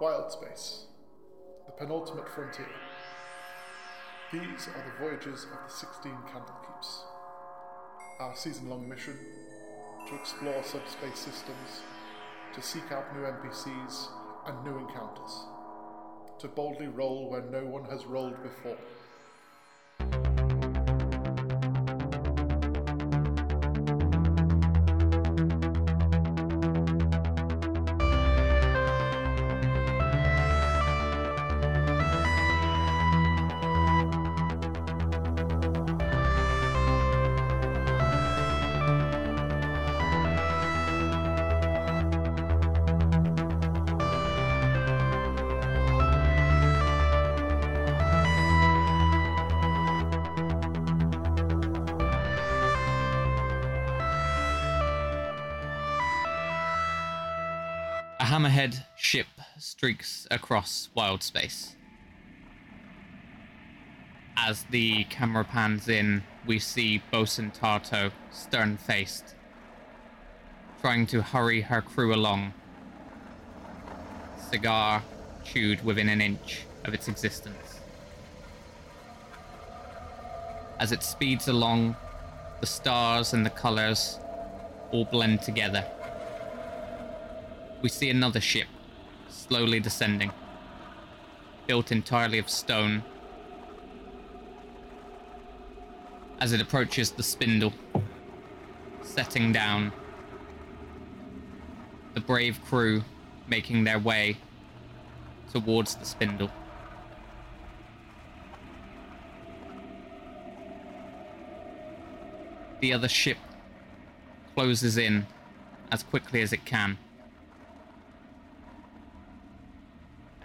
Wild Space, the penultimate frontier. These are the voyages of the 16 Candlekeeps. Our season long mission to explore subspace systems, to seek out new NPCs and new encounters, to boldly roll where no one has rolled before. Streaks across wild space. As the camera pans in, we see Bosun Tarto, stern faced, trying to hurry her crew along. Cigar chewed within an inch of its existence. As it speeds along, the stars and the colors all blend together we see another ship slowly descending, built entirely of stone. As it approaches the spindle, setting down, the brave crew making their way towards the spindle. The other ship closes in as quickly as it can.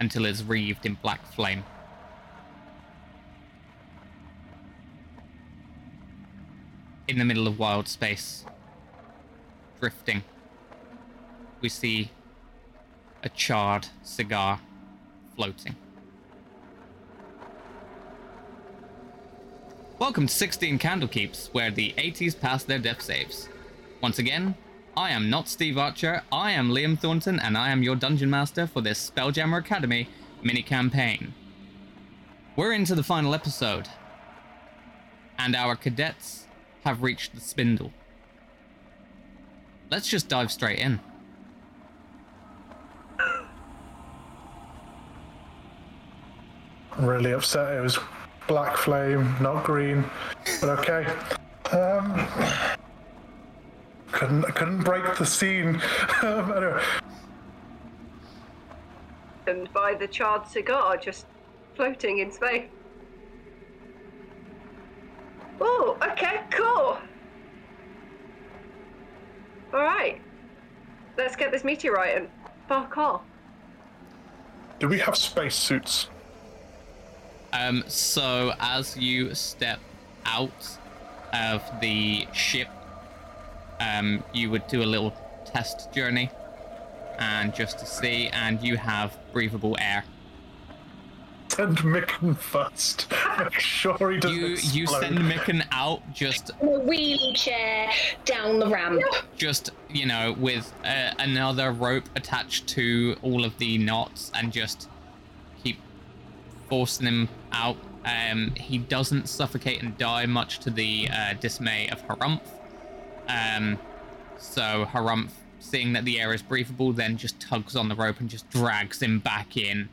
Until it's wreathed in black flame. In the middle of wild space, drifting, we see a charred cigar floating. Welcome to 16 Candle Keeps, where the 80s pass their death saves. Once again, I am not Steve Archer, I am Liam Thornton, and I am your Dungeon Master for this Spelljammer Academy mini campaign. We're into the final episode, and our cadets have reached the spindle. Let's just dive straight in. I'm really upset it was black flame, not green. But okay. Um, couldn't couldn't break the scene. Anyway, and by the charred cigar just floating in space. Oh, okay, cool. All right, let's get this meteorite and fuck off. do we have space suits? Um, so as you step out of the ship, um, you would do a little test journey, and just to see, and you have breathable air. Send Micken first. Make sure he doesn't You you explode. send Micken out just In a wheelie chair down the ramp. just you know with uh, another rope attached to all of the knots and just keep forcing him out um he doesn't suffocate and die much to the uh, dismay of Herumph um so Herumph seeing that the air is breathable then just tugs on the rope and just drags him back in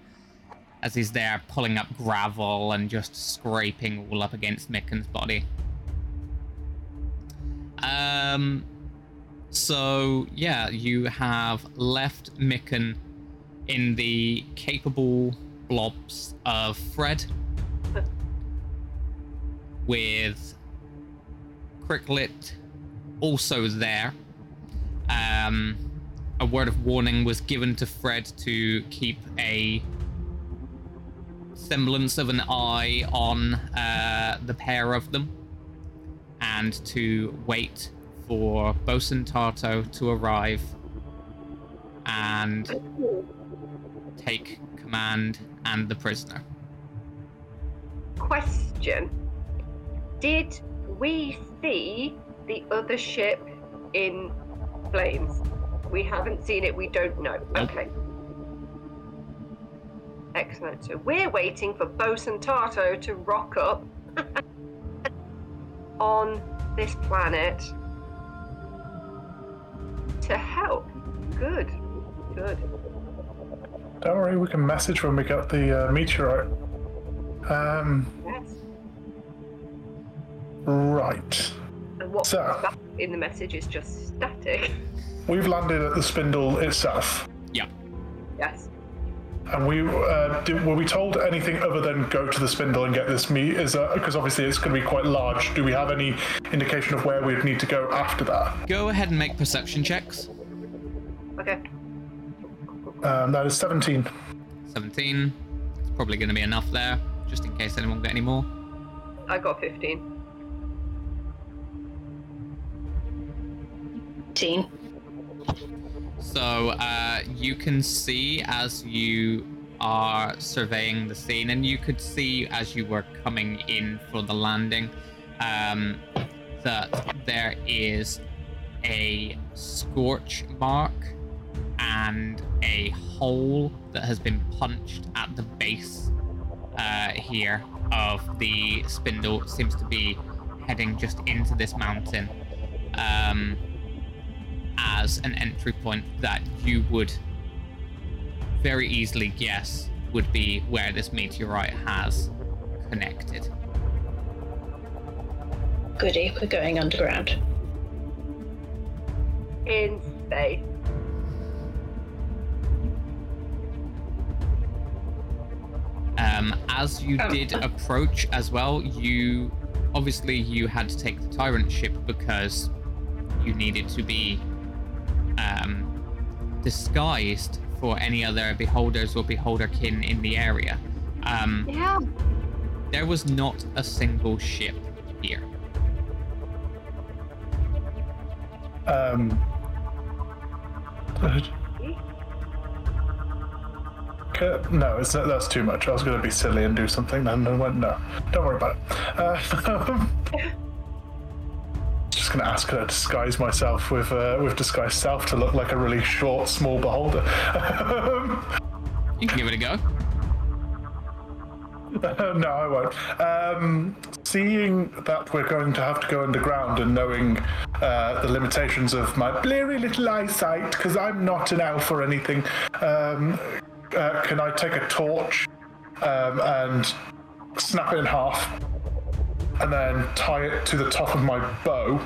as he's there pulling up gravel and just scraping all up against micken's body. Um so yeah, you have left Micken in the capable blobs of Fred with Cricklet also there. Um, a word of warning was given to Fred to keep a semblance of an eye on uh, the pair of them and to wait for Bosun Tarto to arrive and take command and the prisoner. Question: Did we see the other ship in flames? We haven't seen it. We don't know. Okay. Excellent. So we're waiting for Bosun Tarto to rock up on this planet to help. Good. Good. Don't worry, we can message when we get the uh, meteorite. Um, Yes. right. And what So- in the message is just static. We've landed at the spindle itself. Yeah. Yes. And we uh, did, were we told anything other than go to the spindle and get this meat? Is because obviously it's going to be quite large. Do we have any indication of where we'd need to go after that? Go ahead and make perception checks. Okay. Um, that is 17. 17. It's probably going to be enough there, just in case anyone get any more. I got 15. 18. So uh, you can see as you are surveying the scene, and you could see as you were coming in for the landing, um, that there is a scorch mark and a hole that has been punched at the base uh, here of the spindle. Seems to be heading just into this mountain. Um, as an entry point that you would very easily guess would be where this meteorite has connected. Goody, we're going underground. In space. Um, as you Um. did approach as well, you obviously you had to take the tyrant ship because you needed to be um, disguised for any other beholders or beholder kin in the area. Um, Yeah. there was not a single ship here. Um, okay, no, it's, that's too much. I was going to be silly and do something, and then I went, no, don't worry about it. Uh, just going to ask her to disguise myself with uh, with disguise self to look like a really short, small beholder. You can give it a go. no, I won't. Um, seeing that we're going to have to go underground and knowing uh, the limitations of my bleary little eyesight, because I'm not an elf or anything, um, uh, can I take a torch um, and snap it in half and then tie it to the top of my bow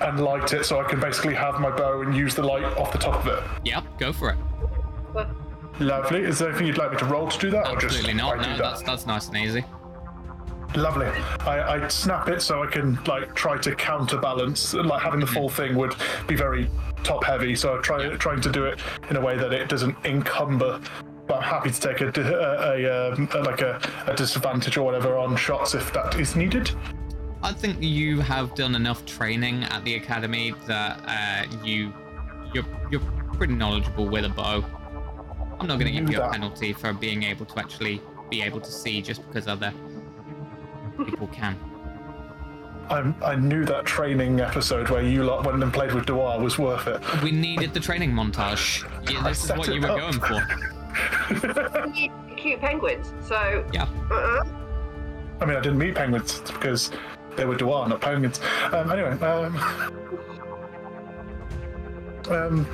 and light it so I can basically have my bow and use the light off the top of it? Yep, go for it. Lovely. Is there anything you'd like me to roll to do that? or just Absolutely not. I do No, that? that's that's nice and easy. Lovely. I, I snap it so I can like try to counterbalance. Like having the full thing would be very top heavy, so I try trying to do it in a way that it doesn't encumber. But I'm happy to take a, di- a, a, um, a like a, a disadvantage or whatever on shots if that is needed. I think you have done enough training at the academy that uh, you you're you're pretty knowledgeable with a bow. I'm not going to give Knew you a penalty for being able to actually be able to see just because other people can. I, I knew that training episode where you lot went and played with dohwar was worth it. We needed the training montage. Yeah, this is what it you were up. going for. we need cute penguins, so. Yeah. Uh-uh. I mean, I didn't meet penguins because they were dohwar, not penguins. Um, anyway, um, um,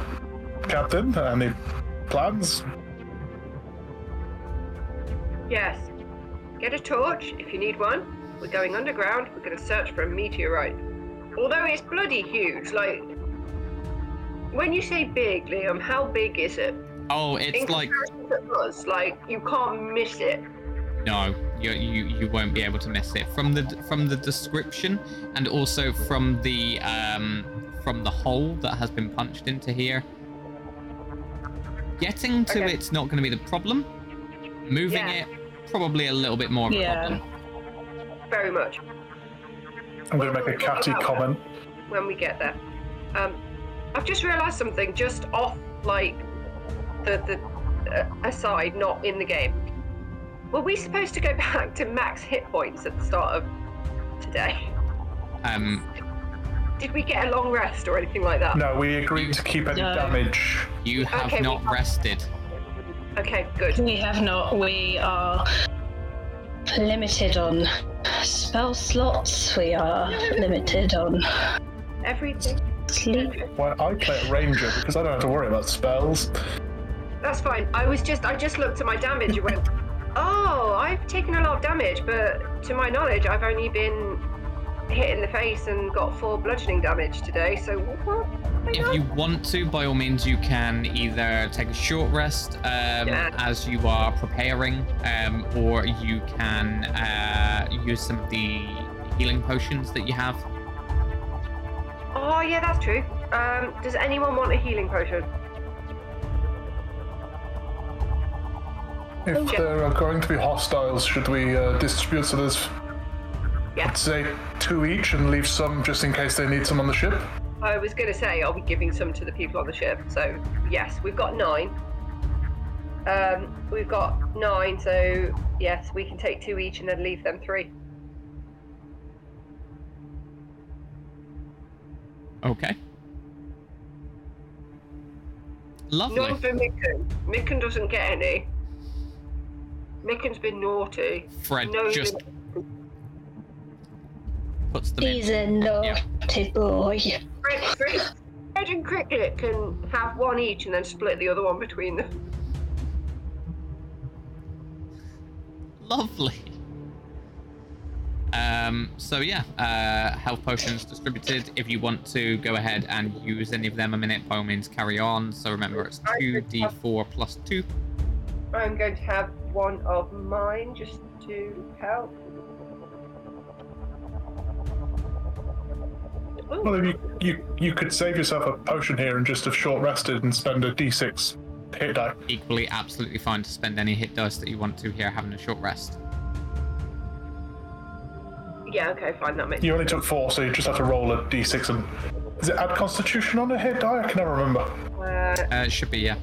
Captain, any plans? Yes. Get a torch if you need one. We're going underground. We're going to search for a meteorite. Although it's bloody huge. Like, when you say big, Liam, how big is it? Oh, In it's like comparison to us, like you can't miss it. No, you you you won't be able to miss it from the from the description and also from the um from the hole that has been punched into here. Getting to Okay. it's not going to be the problem. Moving Yeah. it probably a little bit more of a Yeah. problem. Very much. I'm going to make a catty comment. when we get there. Um, I've just realised something just off, like the the uh, aside, not in the game. Were we supposed to go back to max hit points at the start of today? Um, Did we get a long rest or anything like that? No, we agreed to keep any No. damage. you have Okay, we not have- rested. Okay, good. We have not. We are limited on spell slots. We are limited on Everything. sleep. Why I play a ranger because I don't have to worry about spells. That's fine. I was just, I just looked at my damage and went, I've taken a lot of damage, but to my knowledge, I've only been hit in the face and got four bludgeoning damage today. So what? If you want to, by all means, you can either take a short rest um, Yeah. as you are preparing, um, or you can uh, use some of the healing potions that you have. Oh yeah, that's true. Um, does anyone want a healing potion? If Yeah. there are going to be hostiles, should we uh, distribute so there's, Yeah. I'd say, two each and leave some just in case they need some on the ship? I was going to say, are we giving some to the people on the ship? So yes, we've got nine. Um, we've got nine, so yes, we can take two each and then leave them three. Okay. Lovely. None for Micken. Micken doesn't get any. Micken's been naughty. Fred No, just puts them in. He's a naughty boy. Fred, Fred, Fred and Cricket can have one each and then split the other one between them. Lovely. Um, so yeah, uh, health potions distributed. If you want to go ahead and use any of them a minute, by all means carry on. So remember, it's two d4 plus two. I'm going to have one of mine just to help. Ooh. Well, you, you you could save yourself a potion here and just have short rested and spend a d6 hit die. Equally, absolutely fine to spend any hit dice that you want to here, having a short rest. Yeah, okay, fine, that makes You only took four, so you just have to roll a d6 and. Is it add constitution on a hit die? I can never remember. uh, Uh, it should be yeah.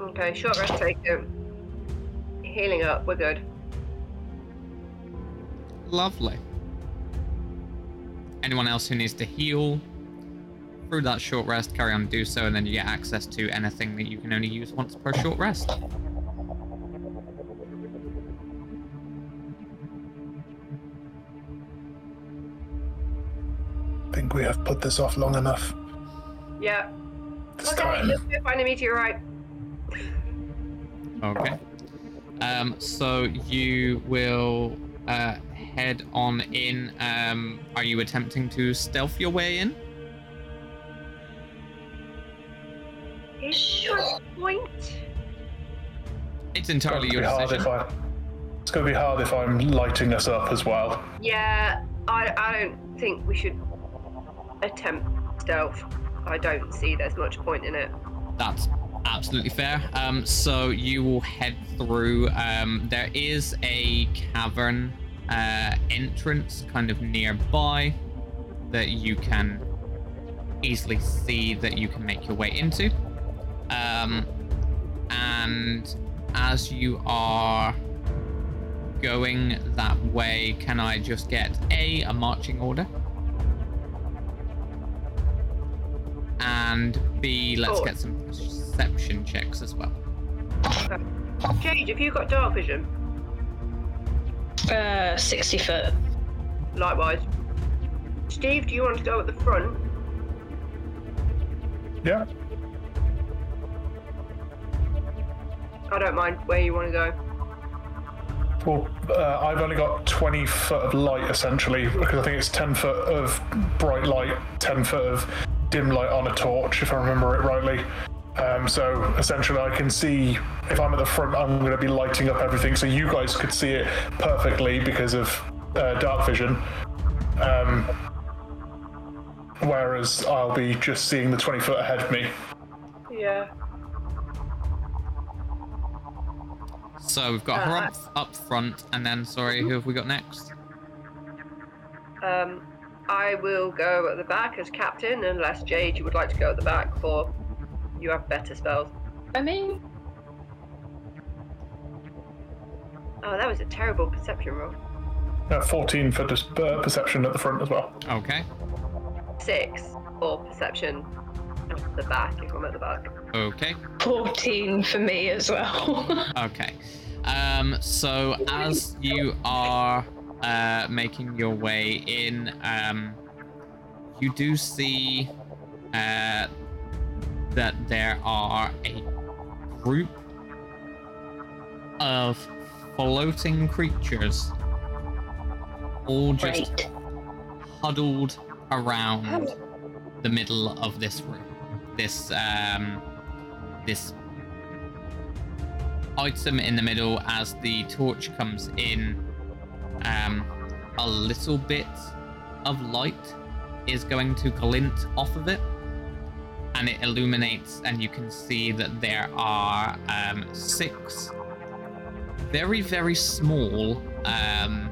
Okay, short rest taken. Healing up, we're good. Lovely. Anyone else who needs to heal through that short rest, carry on and do so, and then you get access to anything that you can only use once per short rest. I think we have put this off long enough. Yeah. Okay, let's go find a meteorite. Okay. Um, so you will uh, head on in. Um, are you attempting to stealth your way in? Is there point? It's entirely It's your gonna be hard decision. if I. It's going to be hard if I'm lighting us up as well. Yeah, I, I don't think we should attempt stealth. I don't see there's much point in it. That's absolutely fair. Um, so you will head through. Um, there is a cavern uh, entrance kind of nearby that you can easily see that you can make your way into. Um, and as you are going that way, can I just get a a marching order? And B, let's Oh. get some perception checks as well. Okay. Jade, have you got dark vision? Uh, 60 foot. Likewise. Steve, do you want to go at the front? Yeah. I don't mind where you want to go. Well, uh, I've only got 20 foot of light essentially because I think it's 10 foot of bright light, 10 foot of dim light on a torch, if I remember it rightly. Um, so essentially, I can see if I'm at the front, I'm going to be lighting up everything so you guys could see it perfectly because of uh, dark vision. Um, whereas I'll be just seeing the 20 foot ahead of me. Yeah. So we've got her Uh, up, up front, and then, sorry, who have we got next? Um, I will go at the back as captain, unless Jade, you would like to go at the back for you have better spells. I mean, Oh, that was a terrible perception roll. Uh, 14 for dis- uh, perception at the front as well. Okay. Six. for perception at the back if I'm at the back. Okay. 14 for me as well. Okay. Um, so as you are uh, making your way in, um, you do see uh, that there are a group of floating creatures, all just Great. huddled around the middle of this room. This um, this item in the middle as the torch comes in. Um, a little bit of light is going to glint off of it, and it illuminates, and you can see that there are um, six very, very small, um,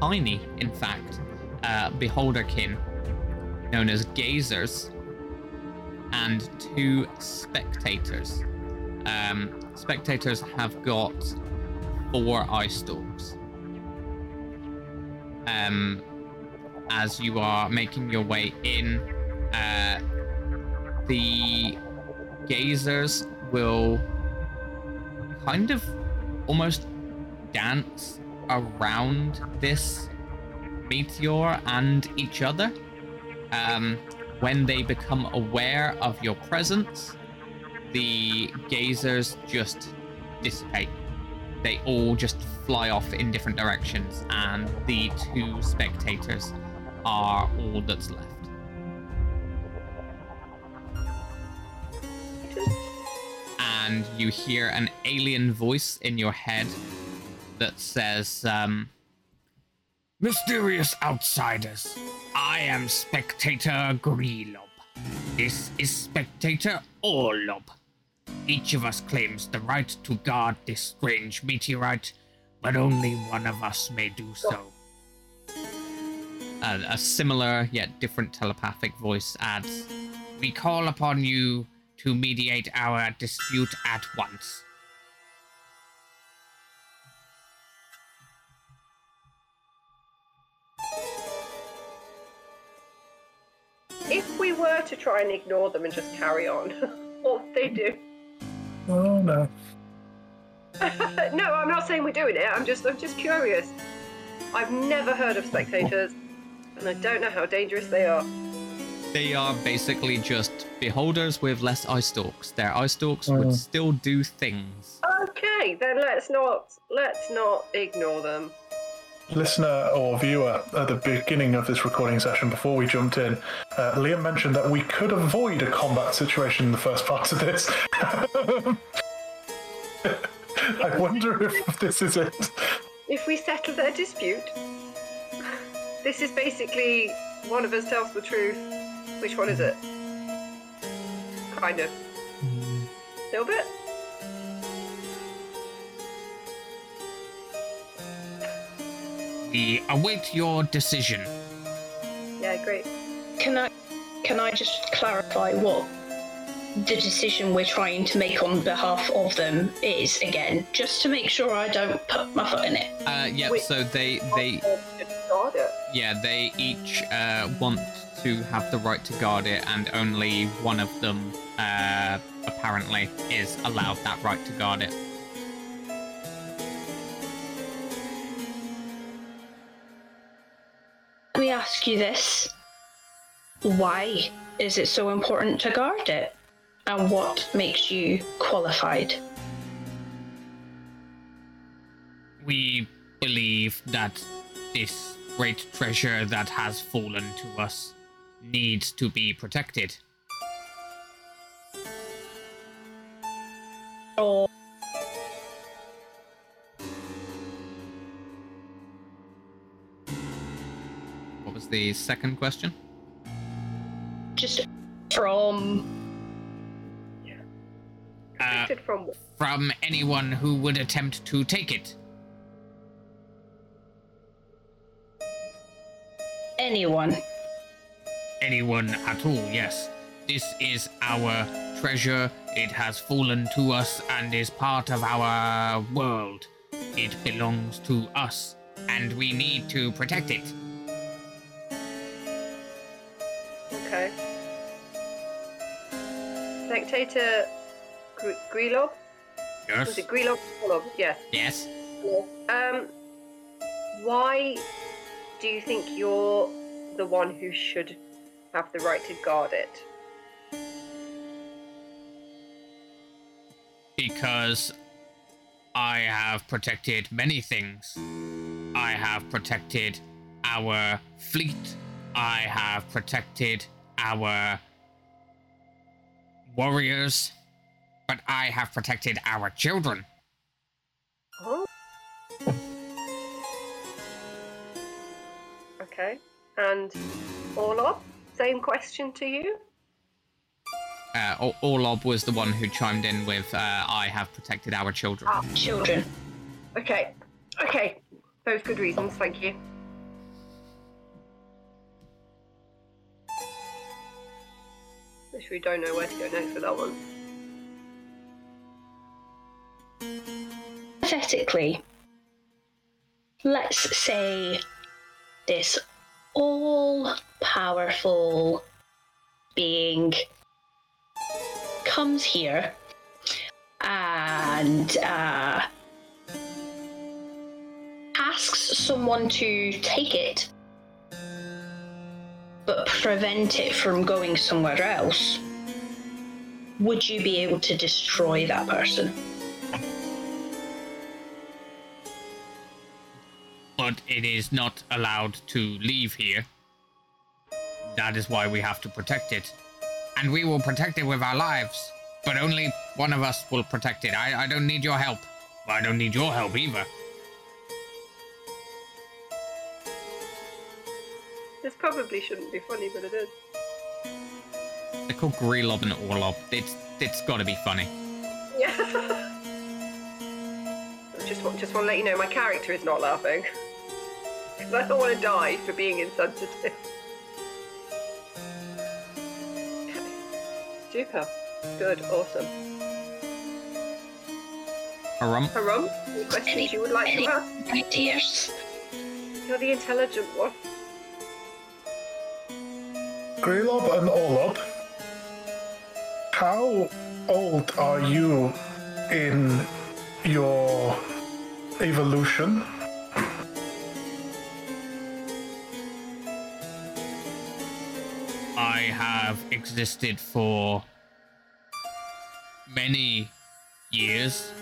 tiny, in fact, uh, beholderkin known as gazers and two spectators. Um, spectators have got four eye stalks. Um, as you are making your way in, uh, the gazers will kind of almost dance around this meteor and each other. Um, when they become aware of your presence, the gazers just dissipate. They all just fly off in different directions, and the two spectators are all that's left. And you hear an alien voice in your head that says, um, Mysterious outsiders, I am Spectator Greelob. This is Spectator Orlob. Each of us claims the right to guard this strange meteorite, but only one of us may do so. A, similar yet different telepathic voice adds, We call upon you to mediate our dispute at once. If we were to try and ignore them and just carry on, what they do? Oh no. no, I'm not saying we're doing it. I'm just, I'm just curious. I've never heard of spectators, and I don't know how dangerous they are. They are basically just beholders with less eye stalks. Their eye stalks would oh. still do things. Okay, then let's not, let's not ignore them. Listener or viewer, at the beginning of this recording session, before we jumped in, uh, Liam mentioned that we could avoid a combat situation in the first part of this. I wonder if this is it. If we settle their dispute, this is basically one of us tells the truth. Which one is it? Kind of. Little bit. We await your decision. Yeah, great. Can I can I just clarify what the decision we're trying to make on behalf of them is again, just to make sure I don't put my foot in it. Uh, yeah. Wait. So they they yeah they each uh, want to have the right to guard it, and only one of them uh, apparently is allowed that right to guard it. Ask you this. Why is it so important to guard it? And what makes you qualified? We believe that this great treasure that has fallen to us needs to be protected. Or the second question? just from Uh, from from anyone who would attempt to take it. anyone? Anyone at all, yes. This is our treasure. It has fallen to us and is part of our world. It belongs to us, and we need to protect it. Spectator Gr- Grelob? Was Yes. it Grelob? Grelob, yes. Yes. Um, why do you think you're the one who should have the right to guard it? Because I have protected many things. I have protected our fleet. I have protected our warriors. But I have protected our children. Oh. Okay. And Orlob, same question to you. Uh, O- Orlob was the one who chimed in with, uh, I have protected our children. Ah, Children. okay. Okay. Both good reasons, thank you. We don't know where to go next with that one. Hypothetically, let's say this all powerful being comes here and uh, asks someone to take it but prevent it from going somewhere else. Would you be able to destroy that person? But it is not allowed to leave here. That is why we have to protect it. And we will protect it with our lives. But only one of us will protect it. I, I don't need your help. I don't need your help either. This probably shouldn't be funny, but it is. They're called Grelob and Orlob. It's it's gotta be funny. Yeah. just want just want to let you know my character is not laughing because I don't want to die for being insensitive. Okay. Super. Good. Awesome. Harum. Harum, any questions you would like to Any ask? ideas? You're the intelligent one. Grelob and Orlob, how old are you in your evolution? I have existed for many years,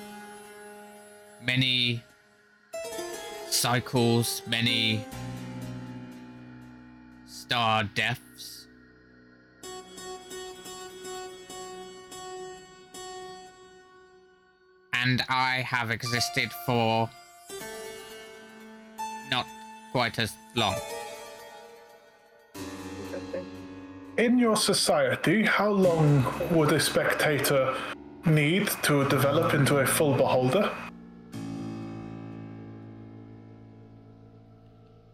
many cycles, many star deaths. And I have existed for not quite as long. In your society, how long would a spectator need to develop into a full beholder?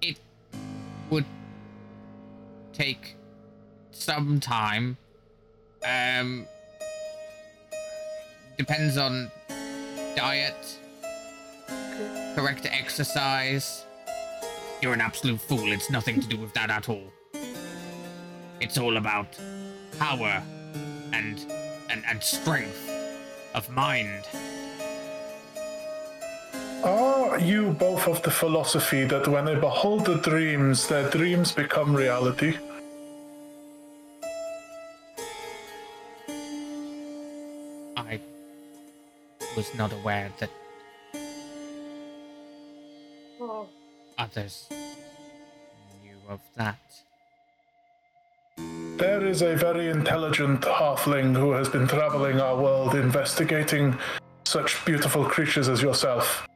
it would take some time. Um, depends on diet, correct exercise. You're an absolute fool. It's nothing to do with that at all. It's all about power and and, and strength of mind. Are you both of the philosophy that when they behold the dreams, their dreams become reality? Was not aware that Oh, others knew of that. There is a very intelligent halfling who has been traveling our world investigating such beautiful creatures as yourself.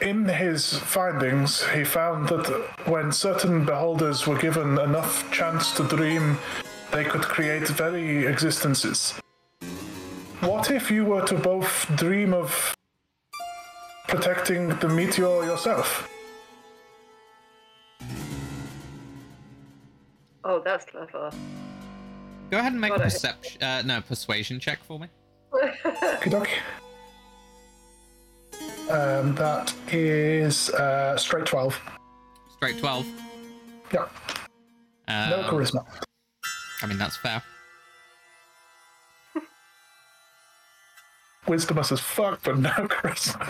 In his findings, he found that when certain beholders were given enough chance to dream, they could create very existences. What if you were to both dream of protecting the meteor yourself? oh, that's clever. Go ahead and make a Got it. perception, uh, no, persuasion check for me. Okey-dokey. Um, that is uh, straight 12. Straight 12. Yeah, no Um, charisma. I mean, that's fair. Wisdom us as fuck, but no charisma.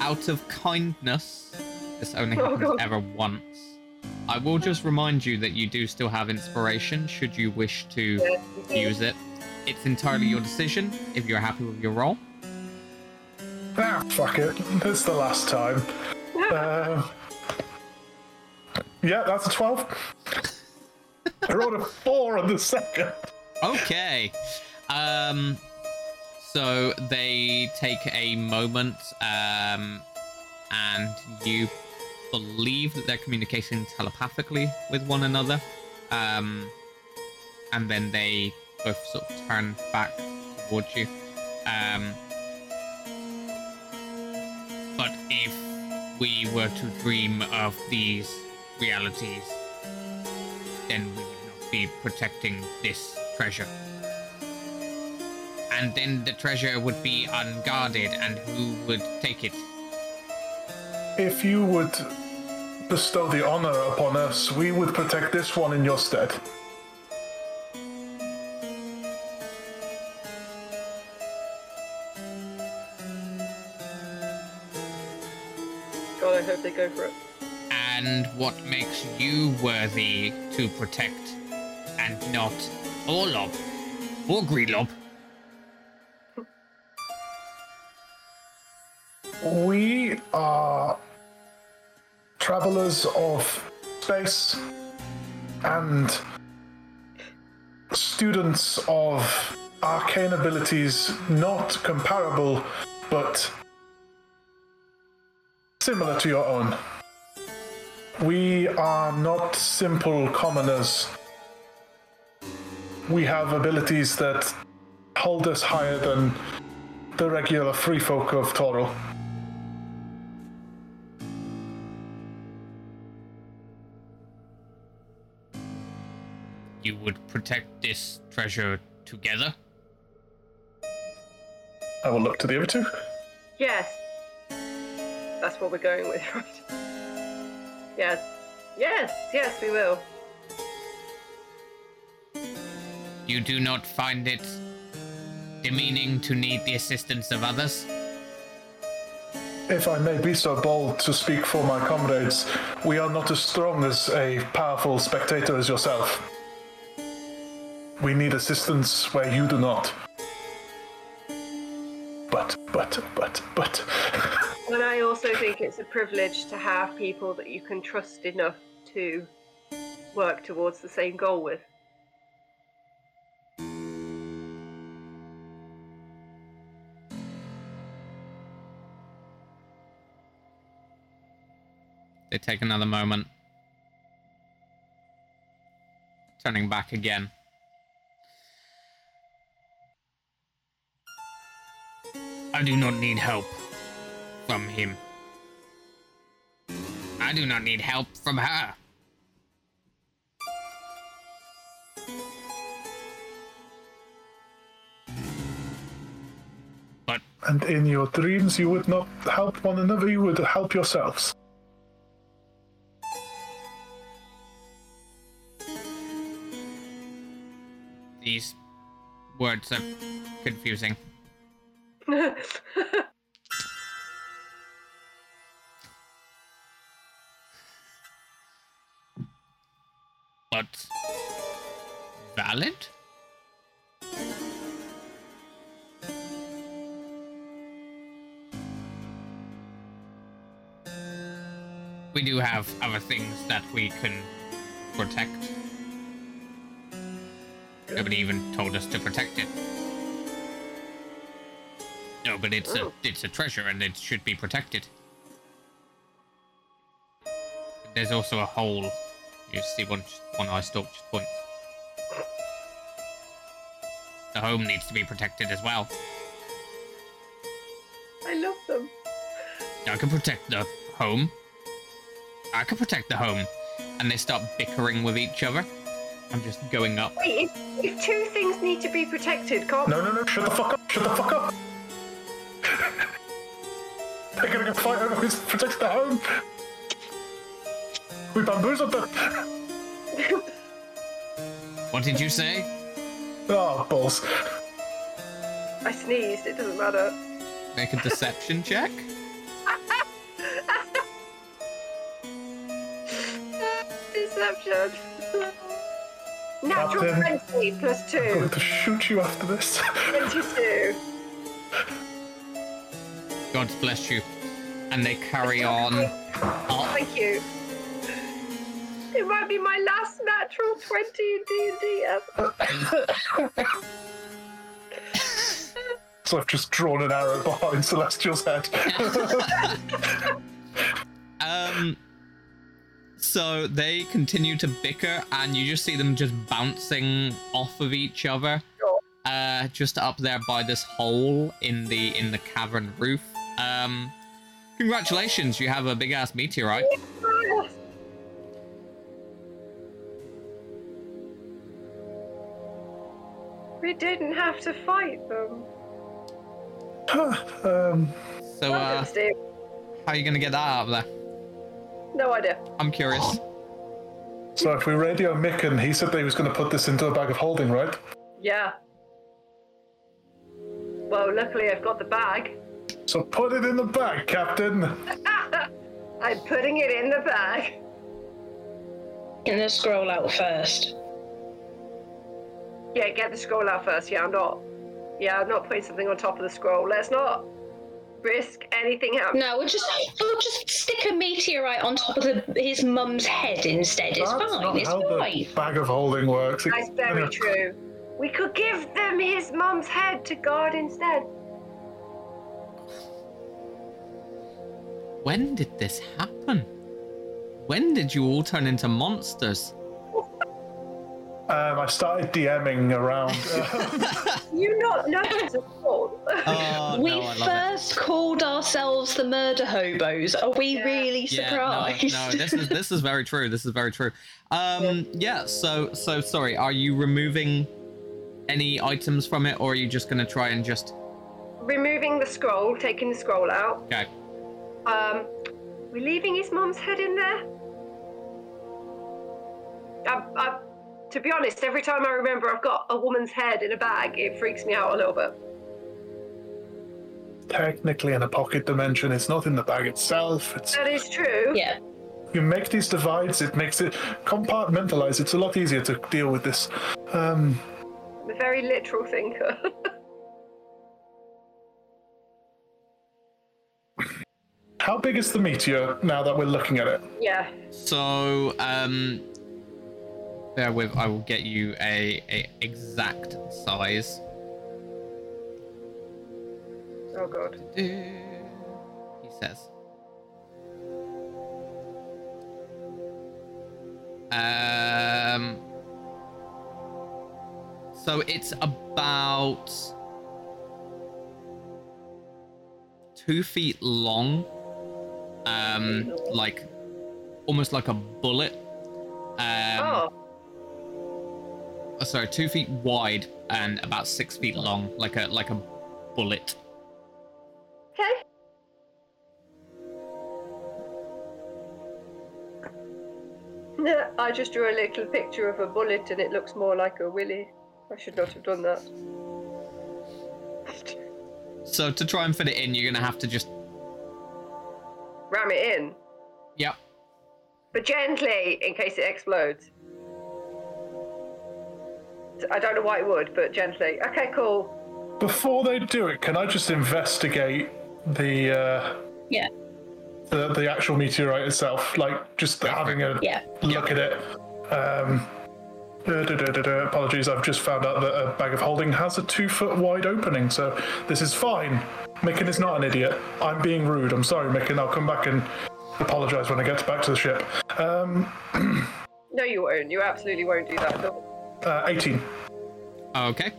Out of kindness, this only Oh, happens God. ever once. I will just remind you that you do still have inspiration should you wish to use it. It's entirely your decision if you're happy with your roll. ah, fuck it. It's the last time. Um, yeah, that's a 12. I rolled a 4 on the second. Okay. Um so they take a moment um and you believe that they're communicating telepathically with one another. Um and then they both sort of turn back towards you. Um but if we were to dream of these realities, then we would not be protecting this treasure. And then the treasure would be unguarded, and who would take it? If you would bestow the honor upon us, we would protect this one in your stead. God, I hope they go for it. And what makes you worthy to protect, and not Orlob or Greelob? We are travelers of space and students of arcane abilities not comparable but similar to your own. We are not simple commoners. We have abilities that hold us higher than the regular free folk of Toril. You would protect this treasure together? I will look to the other two. Yes. That's what we're going with, right? Yes. Yes, yes, we will. You do not find it demeaning to need the assistance of others? If I may be so bold to speak for my comrades, we are not as strong as a powerful spectator as yourself. We need assistance where you do not. But, but, but, but. And I also think it's a privilege to have people that you can trust enough to work towards the same goal with. They take another moment. Turning back again. I do not need help from him. I do not need help from her. But And in your dreams, you would not help one another, you would help yourselves. These words are confusing. But valid? We do have other things that we can protect. Nobody even told us to protect it. No, but it's a Oh. it's a treasure and it should be protected. There's also a hole. You see one one eye stalk just points. The home needs to be protected as well. I love them. I can protect the home. I can protect the home. And they start bickering with each other. I'm just going up. Wait, if, if two things need to be protected, can't No, no, no, shut the fuck up, shut the fuck up! They're gonna go fight over who protects the home! We bamboozled them. What did you say? Oh, balls. I sneezed. It doesn't matter. Make a deception check. Deception. Natural Captain. 20 plus I'm going to shoot you after this. 22. God bless you. And they carry on. up. Thank you. It might be my last natural 20 in D&D ever. so I've just drawn an arrow behind Celestial's head. Um. So they continue to bicker, and you just see them just bouncing off of each other. Uh, just up there by this hole in the in the cavern roof. Um, congratulations, you have a big ass meteorite. We didn't have to fight them. um, So, uh, how are you gonna get that out of there? No idea. I'm curious. so if we radio Mick and he said that he was going to put this into a bag of holding, right? Yeah. Well, luckily I've got the bag. So put it in the bag, Captain. I'm putting it in the bag. Get the scroll out first. Yeah, get the scroll out first. Yeah, I'm not. Yeah, I'm not putting something on top of the scroll. Let's not risk anything happening. No, we'll just we'll just stick a meteorite on top of the, his mum's head instead. It's That's fine. not It's how fine. the bag of holding works. That's very true. We could give them his mum's head to guard instead. When did this happen? When did you all turn into monsters? Um, I started DMing around. Uh, You not know at all. Oh, we no, I love it. first called ourselves the murder hobos. Are we Yeah. really Yeah, surprised? no, no, this is this is very true. This is very true. Um, yeah. So, so sorry. Are you removing any items from it, or are you just gonna try and just? Removing the scroll, taking the scroll out. Okay. Um, we're leaving his mom's head in there. I, I, to be honest, every time I remember I've got a woman's head in a bag, it freaks me out a little bit. technically in a pocket dimension, it's not in the bag itself. It's That is true. yeah. you make these divides, it makes it compartmentalize. It's a lot easier to deal with this. Um, I'm a very literal thinker. how big is the meteor now that we're looking at it? yeah. So, um, bear with. I will get you a, a exact size. Oh god. He says. Um. So it's about two feet long. Um, like almost like a bullet. Um, oh. Oh, sorry, two feet wide and about six feet long, like a like a bullet. Okay. I just drew a little picture of a bullet and it looks more like a willy. I should not have done that. So to try and fit it in, you're gonna have to just Ram it in, yep. but gently in case it explodes. I don't know why it would, but gently. Okay, cool. Before they do it, can I just investigate the uh, Yeah. the the actual meteorite itself? Like just having a Yeah. look at it. Um, da, da, da, da, da. Apologies, I've just found out that a bag of holding has a two foot wide opening, so this is fine. Micken is not an idiot. I'm being rude. I'm sorry, Micken. I'll come back and apologize when I get back to the ship. Um, No, you won't. You absolutely won't do that. Uh, 18. Okay.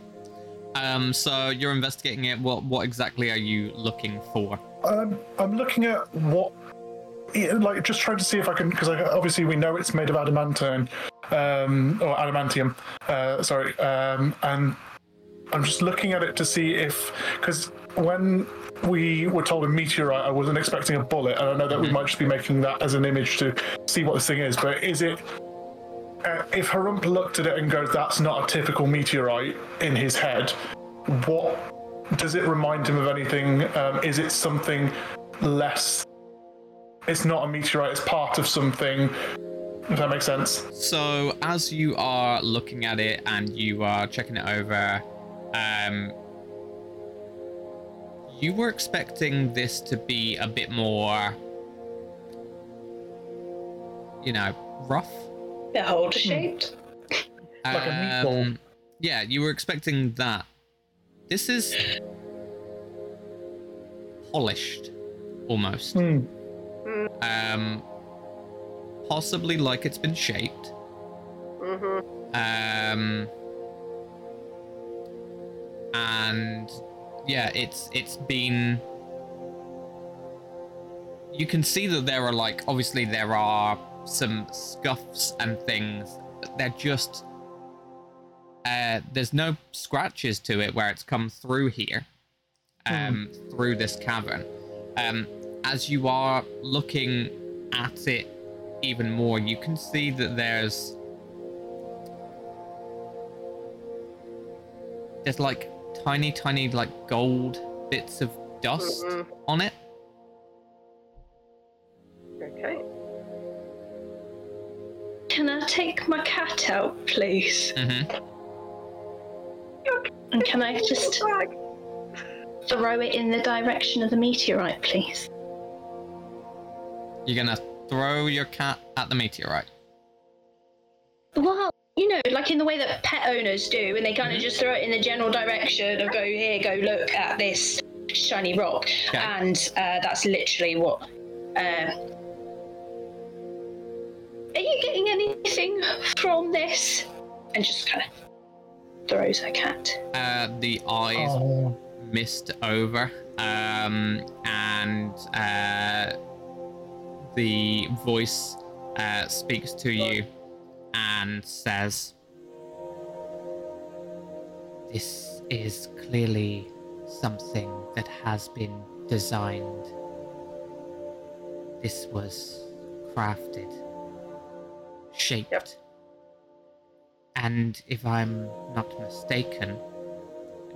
Um, so you're investigating it. What what exactly are you looking for? Um, I'm looking at what, like, just trying to see if I can, because obviously we know it's made of adamantine, um, or adamantium. Uh, sorry, um, and I'm just looking at it to see if because when we were told a meteorite, I wasn't expecting a bullet, and I know that we might just be making that as an image to see what this thing is. But is it? Uh, if Herumph looked at it and goes, "That's not a typical meteorite," in his head, what does it remind him of anything? Um, is it something less? It's not a meteorite. It's part of something. If that makes sense. So as you are looking at it and you are checking it over, um, you were expecting this to be a bit more, you know, rough. Beholder shaped. Like a meatball. Um, Yeah, you were expecting that. This is polished, almost. Hmm. Um, possibly like it's been shaped. Mm-hmm. Um, and yeah, it's it's been. You can see that there are like obviously there are some scuffs and things. But they're just. Uh, there's no scratches to it where it's come through here, um, through this cavern. Um, as you are looking at it even more, you can see that there's there's like tiny, tiny, like gold bits of dust Mhm. on it. Okay. Can I take my cat out, please? Mm-hmm. And can I just throw it in the direction of the meteorite, please? You're gonna throw your cat at the meteorite. Well, you know, like in the way that pet owners do, and they kind of just throw it in the general direction of go here, go look at this shiny rock, Okay. and uh, that's literally what. Uh, are you getting anything from this? And just kind of throws her cat. Uh, the eyes Oh. mist over, um, and uh, the voice uh, speaks to you and says, This is clearly something that has been designed. This was crafted, shaped. And if I'm not mistaken,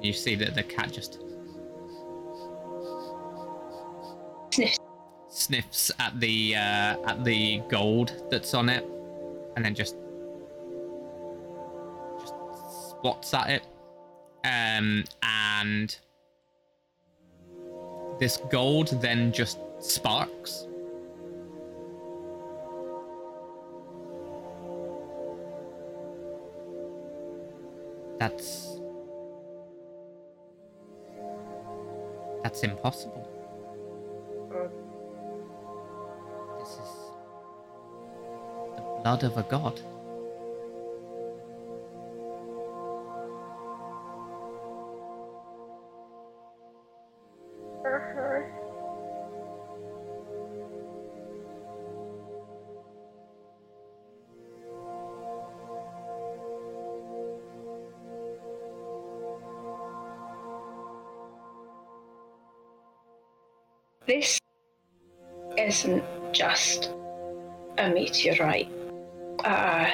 you see that the cat just Sniff. sniffs at the uh, at the gold that's on it, and then just just spots at it, um, and this gold then just sparks. That's that's impossible. This is the blood of a god. This isn't just a meteorite. Uh,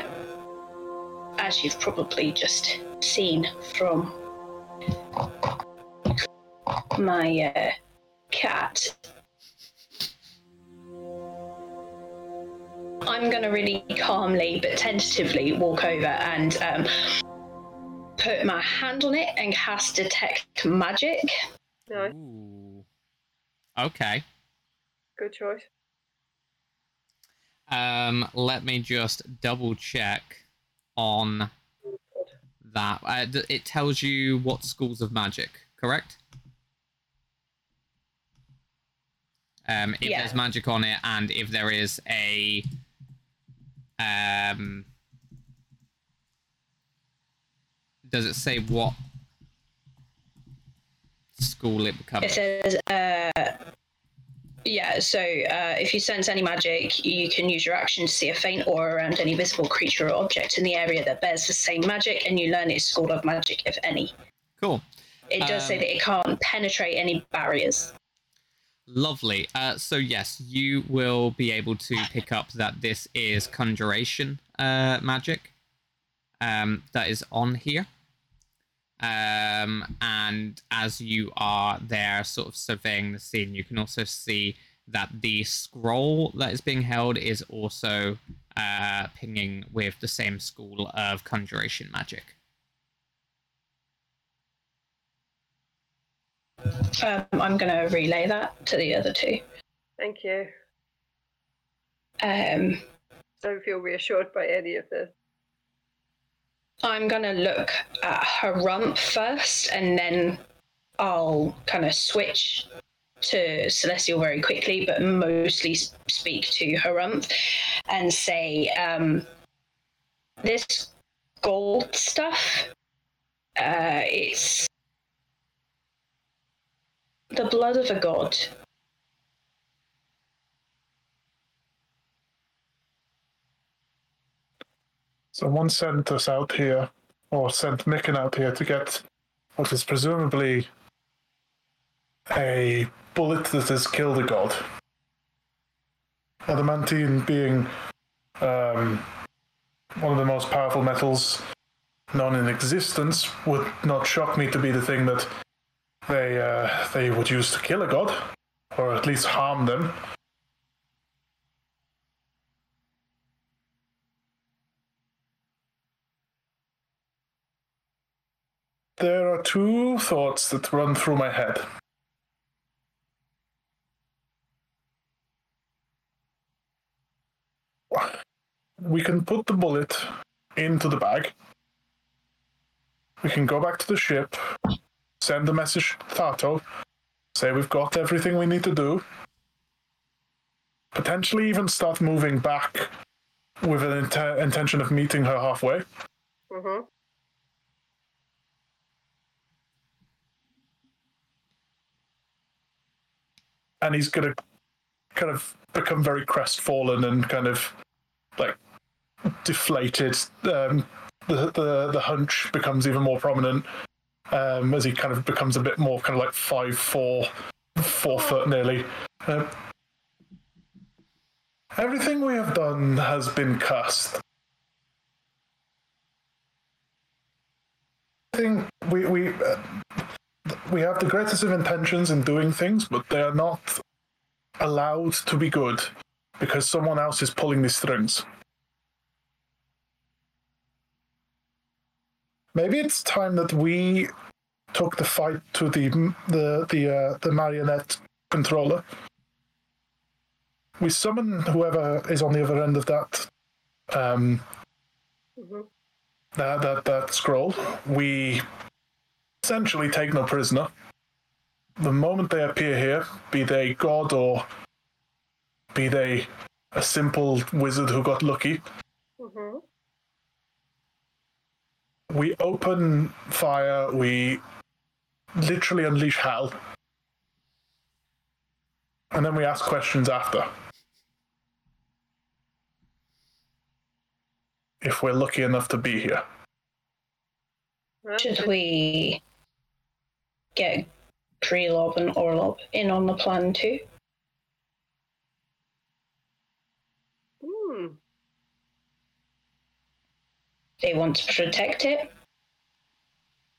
as you've probably just seen from my uh, cat. I'm gonna really calmly but tentatively walk over and um, put my hand on it and cast detect magic. No, Ooh. Okay. good choice. Um, let me just double check on that. Uh, it tells you what schools of magic, correct? Um, if Yeah. there's magic on it, and if there is a um, does it say what school it becomes? It says, uh, yeah, so uh, if you sense any magic, you can use your action to see a faint aura around any visible creature or object in the area that bears the same magic, and you learn its school of magic, if any. Cool. It does say Um, that it can't penetrate any barriers. Lovely. Uh, so yes, you will be able to pick up that this is conjuration uh, magic um, that is on here. Um, and as you are there, sort of surveying the scene, you can also see that the scroll that is being held is also uh, pinging with the same school of conjuration magic. Um, I'm going to relay that to the other two. Thank you. Um, Don't feel reassured by any of this. I'm going to look at Herumph first, and then I'll kind of switch to Celestial very quickly, but mostly speak to Herumph and say, um, this gold stuff, uh, it's the blood of a god. Someone sent us out here, or sent Micken out here to get what is presumably a bullet that has killed a god. Adamantine being um, one of the most powerful metals known in existence would not shock me to be the thing that they uh, they would use to kill a god, or at least harm them. There are two thoughts that run through my head. We can put the bullet into the bag. We can go back to the ship, send a message to Thato, say we've got everything we need to do. Potentially even start moving back with an int- intention of meeting her halfway. hmm and he's gonna kind of become very crestfallen and kind of like deflated. Um, the the the hunch becomes even more prominent um, as he kind of becomes a bit more kind of like five four, four foot nearly. Um, everything we have done has been cursed. I think we we. Uh, we have the greatest of intentions in doing things, but they are not allowed to be good because someone else is pulling the strings. Maybe it's time that we took the fight to the the the uh, the marionette controller. We summon whoever is on the other end of that um, hmm that that that scroll. We essentially take no prisoner. The moment they appear here, be they god or be they a simple wizard who got lucky, hmm we open fire, we literally unleash hell. And then we ask questions after. If we're lucky enough to be here. Should we get Treelob and Orlob in on the plan too? Hmm. They want to protect it.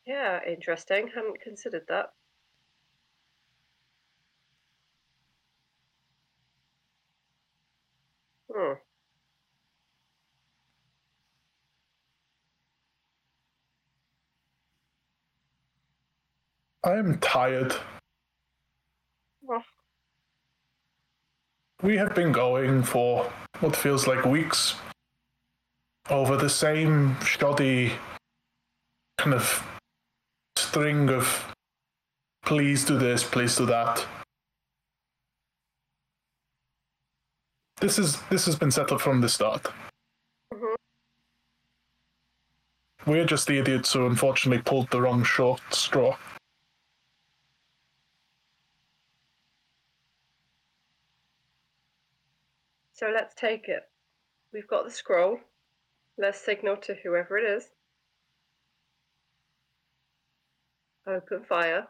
Yeah, interesting. Hadn't considered that. Hmm. I am tired. Well, We have been going for what feels like weeks over the same shoddy kind of string of please do this, please do that. This is this has been set up from the start. Mhm. We're just the idiots who unfortunately pulled the wrong short straw. So let's take it. We've got the scroll. Let's signal to whoever it is. open fire,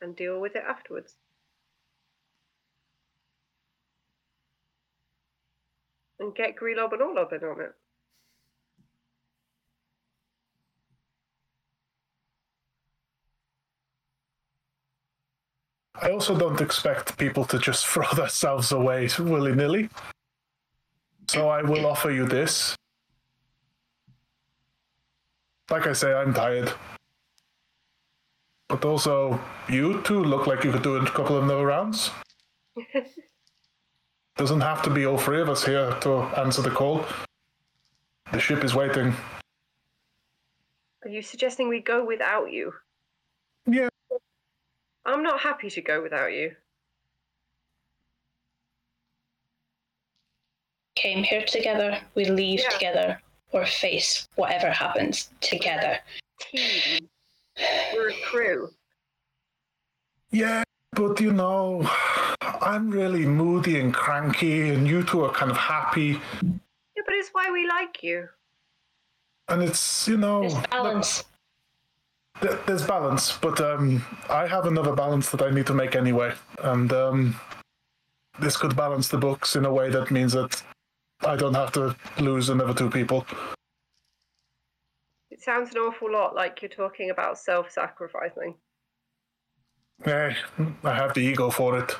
and deal with it afterwards. And get Grelob and Orlob in on it. I also don't expect people to just throw themselves away willy nilly. So I will offer you this. Like I say, I'm tired. But also, you two look like you could do a couple of another rounds. Doesn't have to be all three of us here to answer the call. The ship is waiting. Are you suggesting we go without you? Yeah. I'm not happy to go without you. Came here together, we leave Yeah. together, or face whatever happens together. Team. We're a crew. Yeah, but you know, I'm really moody and cranky, and you two are kind of happy. Yeah, but it's why we like you. And it's, you know, There's balance. th- there's balance, but um, I have another balance that I need to make anyway. And um, this could balance the books in a way that means that I don't have to lose another two people. It sounds an awful lot like you're talking about self sacrificing. Eh, I have the ego for it.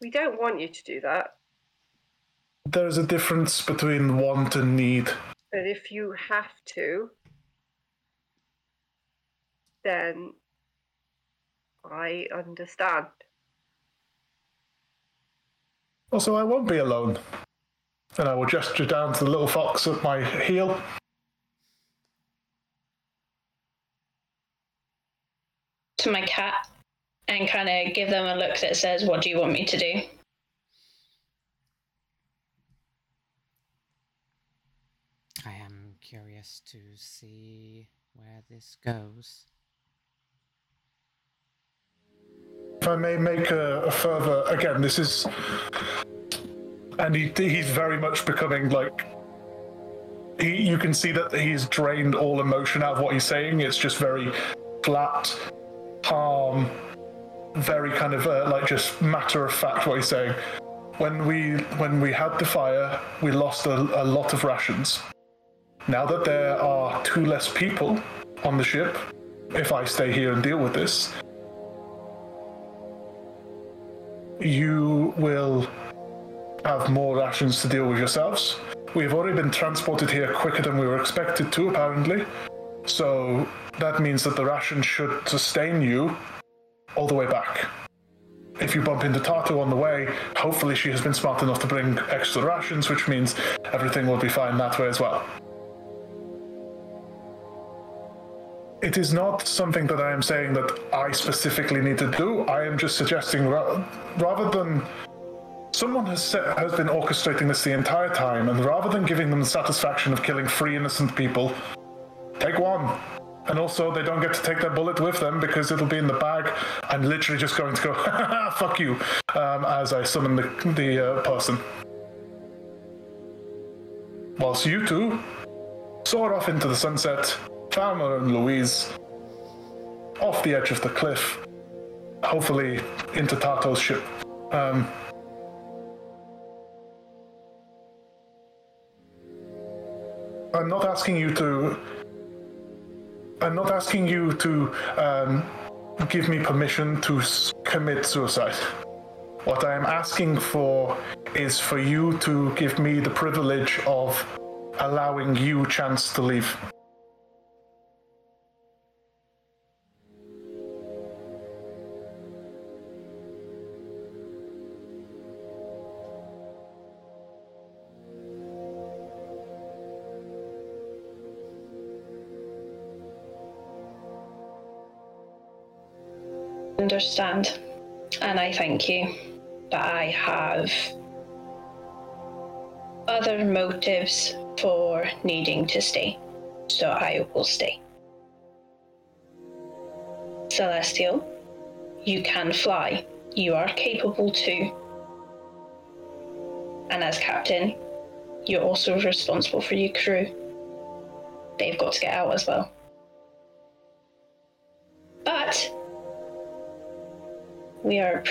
We don't want you to do that. There's a difference between want and need. But if you have to, then I understand. Also, I won't be alone. And I will gesture down to the little fox at my heel. to my cat and kind of give them a look that says, What do you want me to do? I am curious to see where this goes. If I may make a, a further, again, this is, and he, he's very much becoming like, he, you can see that he's drained all emotion out of what he's saying. It's just very flat, calm, very kind of uh, like just matter of fact what he's saying. When we when we had the fire, we lost a, a lot of rations. Now that there are two less people on the ship, if I stay here and deal with this, you will have more rations to deal with yourselves. We've already been transported here quicker than we were expected to, apparently. So that means that the rations should sustain you all the way back. If you bump into Tatu on the way, hopefully she has been smart enough to bring extra rations, which means everything will be fine that way as well. It is not something that I am saying that I specifically need to do. I am just suggesting ra- rather than someone has set, has been orchestrating this the entire time, and rather than giving them the satisfaction of killing three innocent people, take one. And also, they don't get to take their bullet with them because it'll be in the bag. I'm literally just going to go, fuck you, um, as I summon the, the uh, person. Whilst you two soar off into the sunset, Thelma and Louise off the edge of the cliff, hopefully into Tato's ship. Um, I'm not asking you to. I'm not asking you to um, give me permission to commit suicide. What I am asking for is for you to give me the privilege of allowing you chance to leave. Understand. And I thank you. But I have other motives for needing to stay. So I will stay. Celestial, you can fly. You are capable too. And as captain, you're also responsible for your crew. They've got to get out as well. But we are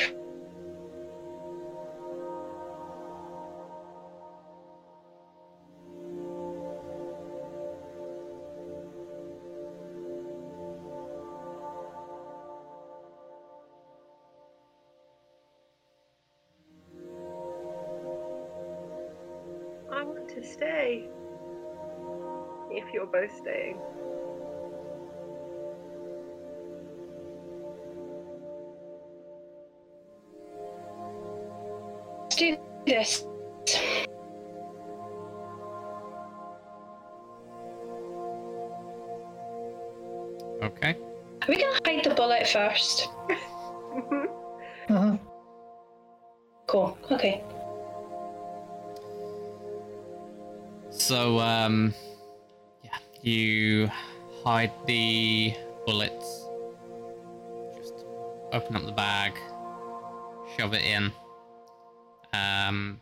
I want to stay. If you're both staying. Let's do this. Okay. Are we gonna hide the bullet first? Mhm. Cool. Okay. So, um, yeah, you hide the bullets. Just open up the bag, shove it in. Um,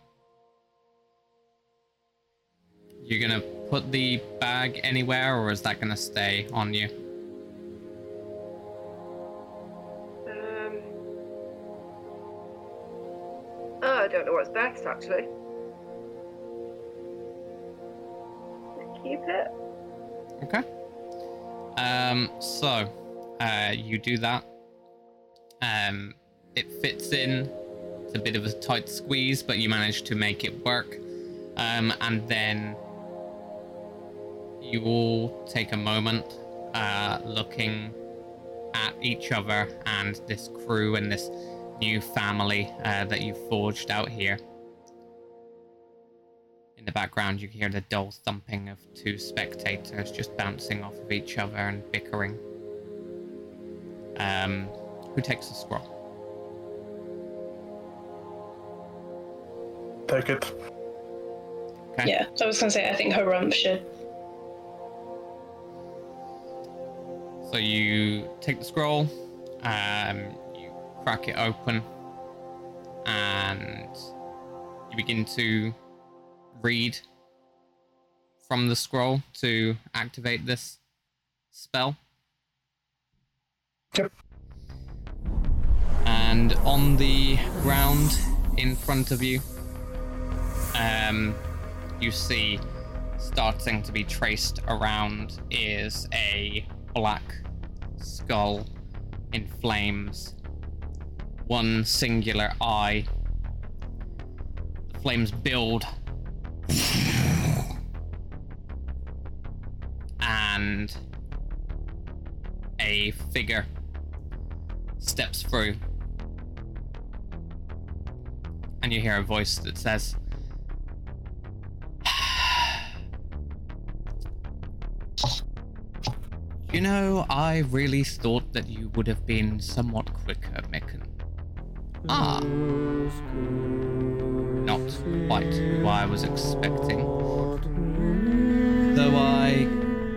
you're gonna put the bag anywhere, or is that gonna stay on you? Um. Oh, I don't know what's best actually. Keep it. Okay. Um, so, uh, you do that. Um, it fits in. It's a bit of a tight squeeze, but you manage to make it work. Um, and then you all take a moment, uh, looking at each other and this crew and this new family uh, that you've forged out here. In the background, you hear the dull thumping of two spectators just bouncing off of each other and bickering. Um, who takes the scroll? Take it. Okay. Yeah. So I was gonna say I think Herumph should. So you take the scroll, um, you crack it open, and you begin to read from the scroll to activate this spell. Yep. And on the ground in front of you, um, you see starting to be traced around is a black skull in flames. One singular eye. The flames build. And a figure steps through. And you hear a voice that says, You know, I really thought that you would have been somewhat quicker, Micken. Ah. Not quite who I was expecting. Though I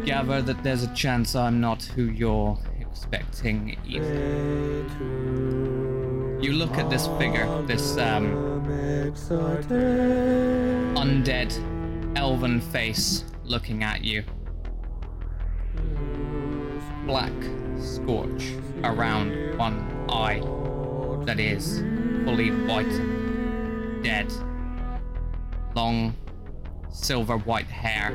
gather that there's a chance I'm not who you're expecting either. You look at this figure, this um, undead elven face looking at you. Black scorch around one eye that is fully white, dead. Long silver white hair.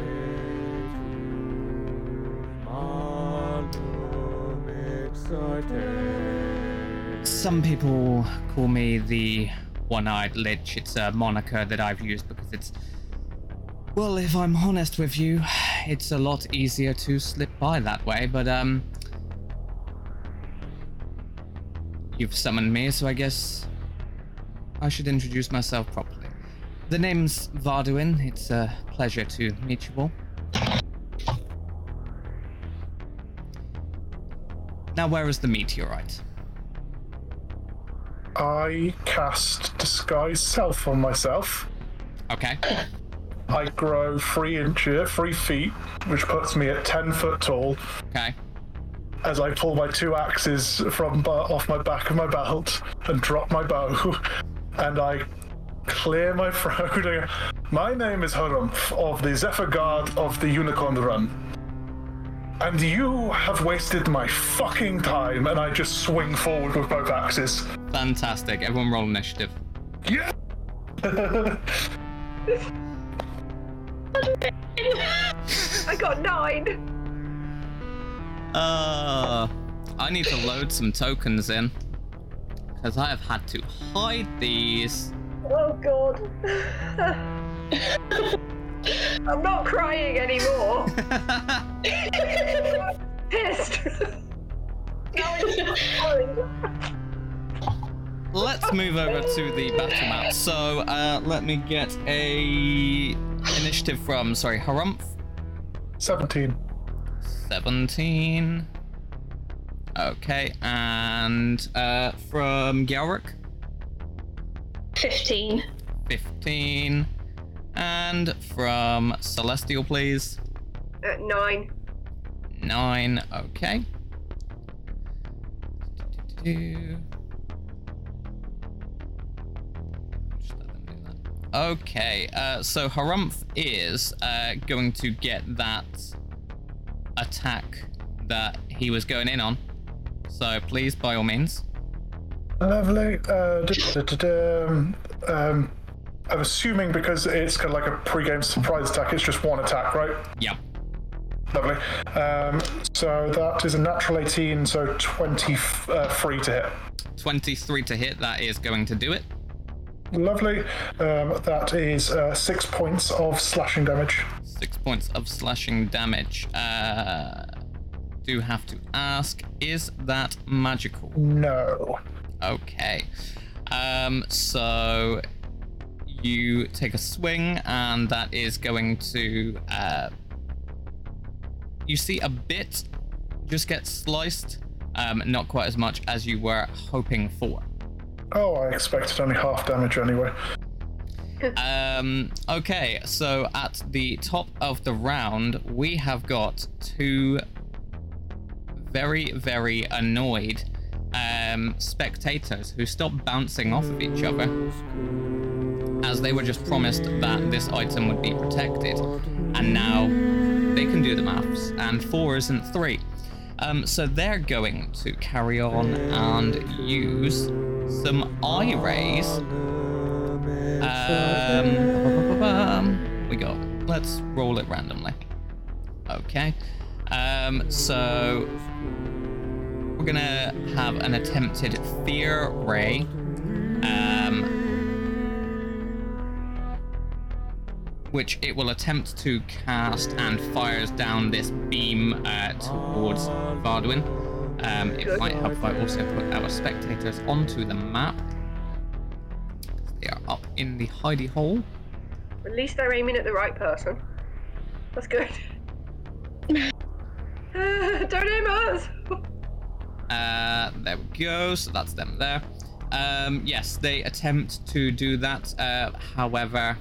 Some people call me the one-eyed lich. It's a moniker that I've used because it's well, if I'm honest with you, it's a lot easier to slip by that way, but um You've summoned me, so I guess I should introduce myself properly. The name's Varduin. It's a pleasure to meet you all. Now, where is the meteorite? I cast disguise self on myself. Okay. I grow three inches, uh, three feet, which puts me at ten foot tall. Okay. As I pull my two axes from off my back of my belt and drop my bow, and I clear my throat. My name is Herumph of the Zephyr Guard of the Unicorn Run. And you have wasted my fucking time, and I just swing forward with both axes. Fantastic. Everyone roll initiative. Yeah! I got nine. Uh, I need to load some tokens in. Because I have had to hide these. Oh god. I'm not crying anymore. Pissed. now it's fine. Let's move over to the battle map. So, uh, let me get a initiative from, sorry, Herumph. 17. 17. Okay, and uh, from Geamhradh, 15. 15. And from Celestial, please, Uh, nine. 9. Okay. Just Okay, uh, so Herumph is uh, going to get that attack that he was going in on. So please, by all means. Lovely. Uh, duh, duh, duh, um, um, I'm assuming because it's kind of like a pre-game surprise attack, it's just one attack, right? Yeah. Lovely. Um, so that is a natural 18, so 23 to hit. 23 to hit, that is going to do it. Lovely. Um, that is uh, six points of slashing damage. Six points of slashing damage. Uh, do have to ask, is that magical? No. Okay. Um, so you take a swing, and that is going to. Uh, you see a bit just get sliced, um, not quite as much as you were hoping for. Oh, I expected only half damage anyway. Um, okay, so at the top of the round, we have got two very, very annoyed um, spectators who stop bouncing off of each other as they were just promised that this item would be protected. And now they can do the maths, and four isn't three. Um, so they're going to carry on and use some eye rays. Um, we go. Let's roll it randomly. Okay. Um, so we're gonna have an attempted fear ray. Um, which it will attempt to cast and fires down this beam uh, towards Varduin. Um, it might help if I also put our spectators onto the map. They are up in the hidey hole. At least they're aiming at the right person. That's good. Don't aim at us. Uh, there we go. So that's them there. Um, yes, they attempt to do that. Uh, however,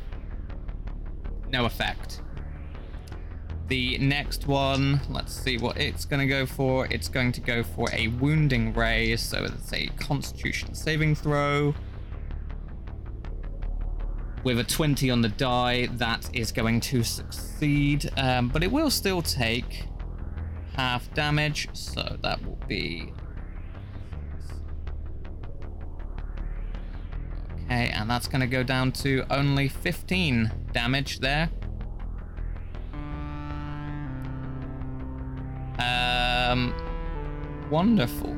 no effect. The next one, let's see what it's going to go for. It's going to go for a wounding ray, so it's a constitution saving throw. With a 20 on the die, that is going to succeed, um, but it will still take half damage, so that will be. Okay, and that's going to go down to only 15 damage there. Um, wonderful.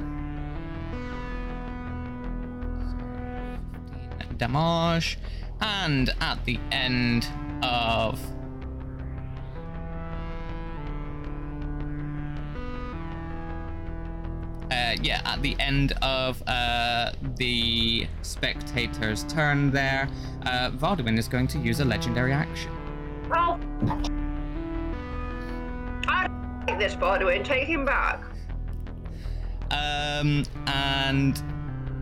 Damage, and at the end of uh, yeah, at the end of uh, the spectator's turn there, uh, is going to use a legendary action. Oh. Like this, by the way, and take him back. Um, and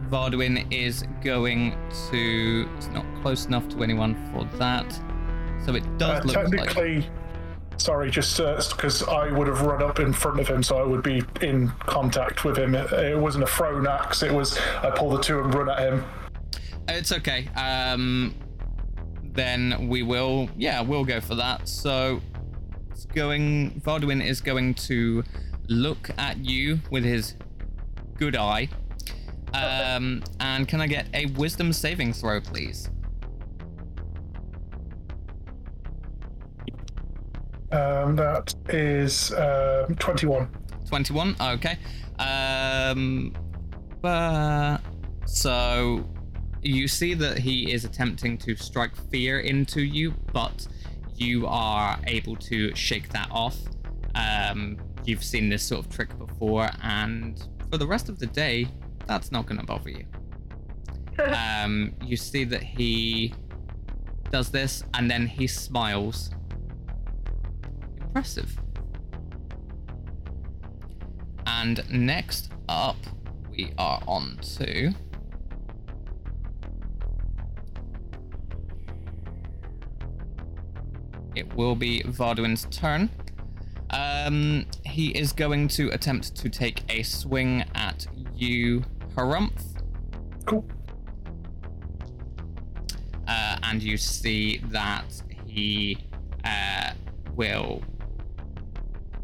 Varduin is going to. It's not close enough to anyone for that. So it does Uh, look like. technically, sorry, just because I would have run up in front of him, so I would be in contact with him. It, it wasn't a thrown axe; it was I pull the two and run at him. It's okay. Um, then we will, yeah, we'll go for that. So it's going, Varduin is going to look at you with his good eye. Um, and can I get a wisdom saving throw, please? Um, that is uh, 21. 21 okay um but so you see that he is attempting to strike fear into you but you are able to shake that off. Um you've seen this sort of trick before and for the rest of the day that's not going to bother you. Um you see that he does this and then he smiles. Impressive. And next up, we are on to. It will be Varduin's turn. Um, he is going to attempt to take a swing at you, Herumph. Cool. Uh, and you see that he uh, will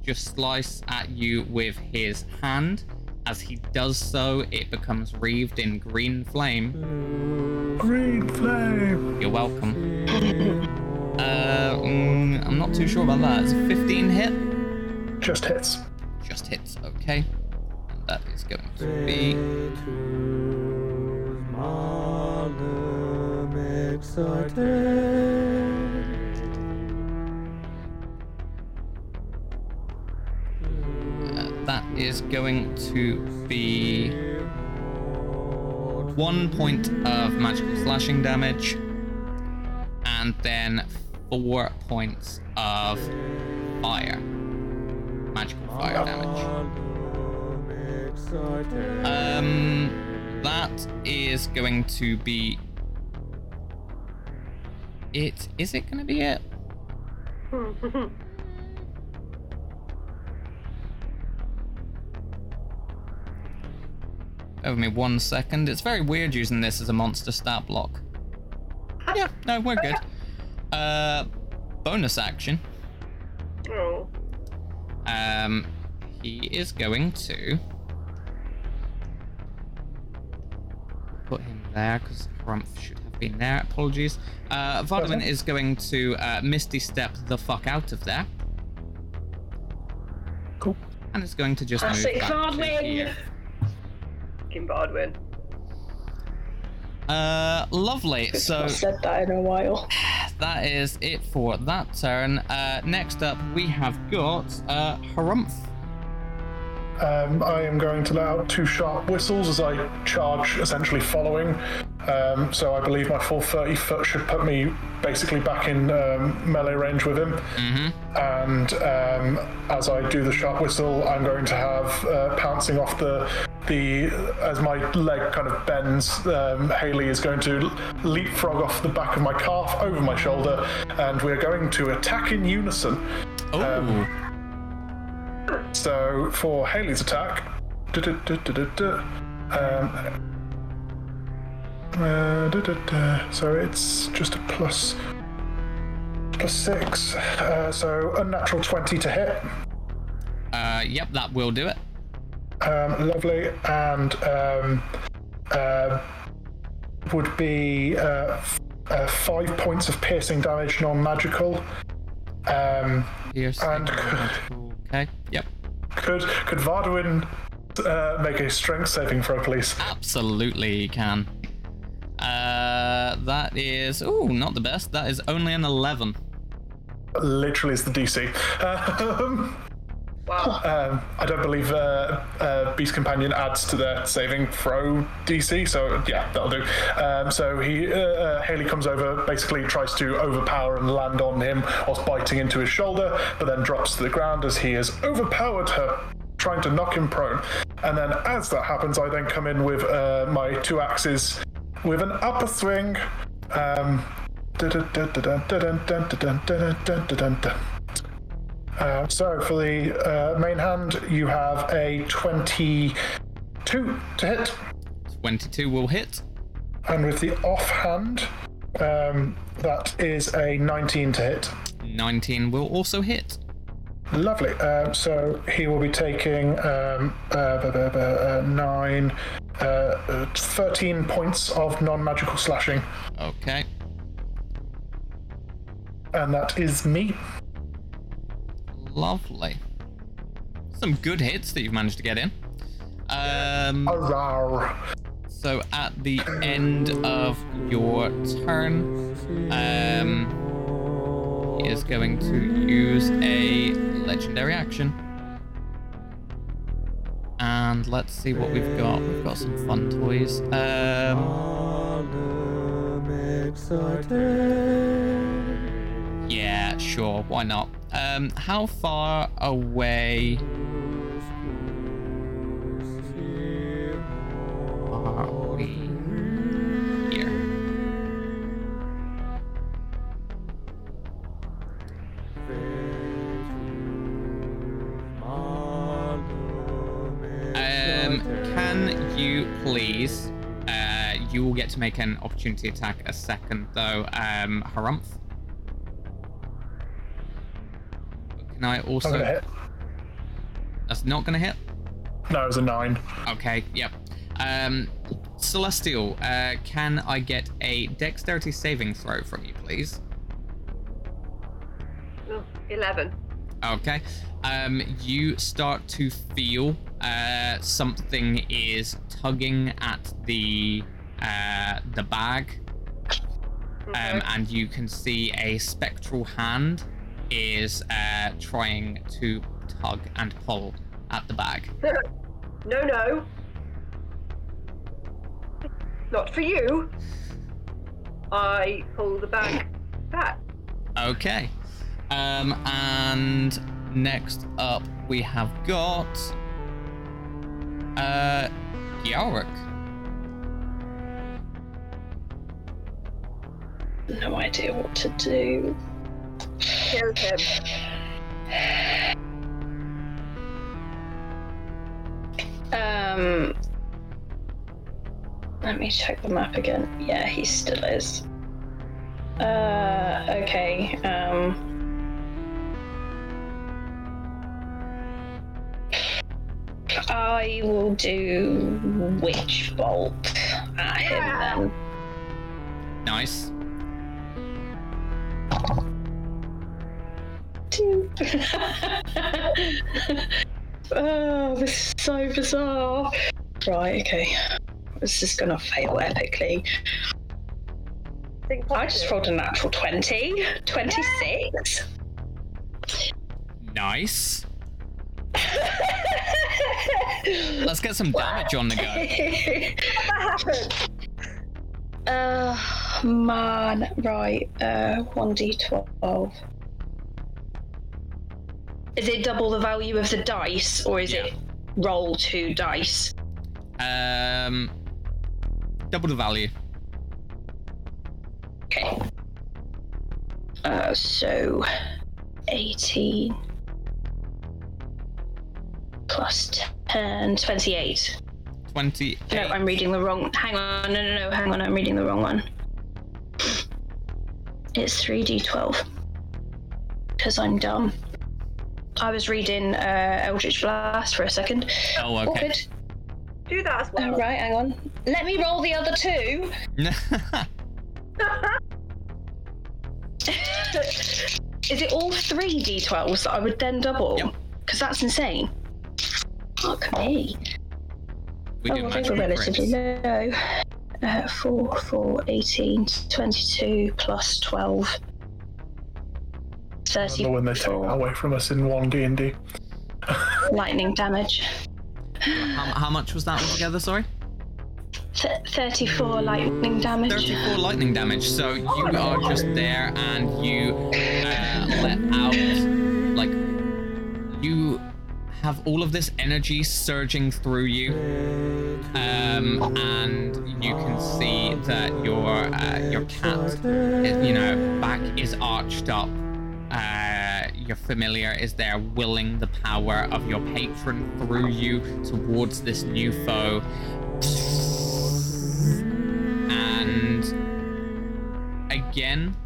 just slice at you with his hand. As he does so, it becomes wreathed in green flame. Green flame. You're welcome. mm, I'm not too sure about that. It's a 15 hit. Just hits. Just hits, okay. And that is going to be. Uh, that is going to be one point of magical slashing damage, and then four points of fire. Magical fire damage. Um, that is going to be it. Is it going to be it? With me one second. It's very weird using this as a monster stat block. Yeah, no, we're good. Uh, bonus action. Oh. Um, he is going to put him there because Rumpf should have been there. Apologies. Uh, Varduin is going to uh, Misty Step the fuck out of there. Cool. And it's going to just Classic move back to here. Fucking Varduin. Uh, lovely. So I've said that in a while. that is it for that turn. Uh, next up, we have got uh, Herumph. Um, I am going to let out two sharp whistles as I charge, essentially following. Um, so I believe my full 30 foot should put me basically back in um, melee range with him. And um, as I do the sharp whistle, I'm going to have uh, pouncing off the the as my leg kind of bends. Um, Haley is going to leapfrog off the back of my calf over my shoulder, and we're going to attack in unison. Oh, So for Haley's attack, um, uh, so it's just a plus plus six. Uh, so unnatural twenty to hit. uh, yep, that will do it. Um, lovely, and um, uh, would be uh, uh, five points of piercing damage, non-magical. Um, Piercing, And- magical. Okay. Yep. could could Varduin uh, make a strength saving throw, please? Absolutely he can. Uh, that is oh, not the best. That is only an eleven. Literally, is the DC. Wow. Um, I don't believe uh, uh, Beast Companion adds to their saving throw DC, so yeah, that'll do. Um, so he uh, uh, Haley comes over, basically tries to overpower and land on him whilst biting into his shoulder, but then drops to the ground as he has overpowered her trying to knock him prone. And then as that happens, I then come in with uh, my two axes with an upper swing. Um, uh, so for the uh, main hand, you have a 22 to hit, Twenty-two will hit. and with the offhand, Um, that is a 19 to hit. 19 will also hit. Lovely. Um, so he will be taking um, uh, uh, nine, uh, uh, 13 points of non magical slashing. Okay. And that is me. Lovely. Some good hits that you've managed to get in. Um, so at the end of your turn, um, he is going to use a legendary action. And let's see what we've got. We've got some fun toys. Um, yeah, sure. Why not? Um, how far away are we here? Um, can you please? Uh, you will get to make an opportunity attack a second though. Um, Herumph. Can I I'm also? gonna hit. That's not gonna hit. No, it was a nine. Okay. Yep. Um, Celestial, uh, can I get a dexterity saving throw from you, please? Oh, 11. Okay. Um, you start to feel uh, something is tugging at the uh, the bag, um, and you can see a spectral hand is uh, trying to tug and pull at the bag. no, no. Not for you. I pull the bag back. Okay. Um, and next up we have got uh Geamhradh. No idea what to do. Kill him. Um, let me check the map again. Yeah, he still is. Uh, okay. Um. I will do witch bolt at him then. Nice. Two. oh, this is so bizarre. Right, okay. This is gonna fail epically. Think I just rolled a natural 20. 26. Nice. Let's get some damage on the go. What happened? uh, man. Right. Uh, 1d12. Is it double the value of the dice, or is Yeah. it roll two dice? Um, double the value. Okay. Uh, so 18 plus 10, 28. Twenty. No, I'm reading the wrong. Hang on, no, no, no, hang on, I'm reading the wrong one. It's 3d12. Because I'm dumb. I was reading uh, Eldritch Blast for a second. Oh, okay. Awkward. Do that as well. right, hang on. Let me roll the other two. Is it all three d12s that I would then double? Yep. Because that's insane. Fuck me. we oh, do well, they magic were relatively low. Uh, 4, 4, 18, 22 plus 12. Remember when they take that away from us in one D and D? lightning damage. How, how much was that altogether? Sorry. Th- 34 lightning damage. 34 lightning damage. So you are just there and you uh, let out, like, you have all of this energy surging through you. Um, and you can see that your uh, your cat, you know, back is arched up. Uh, your familiar is there, willing the power of your patron through you towards this new foe. And again,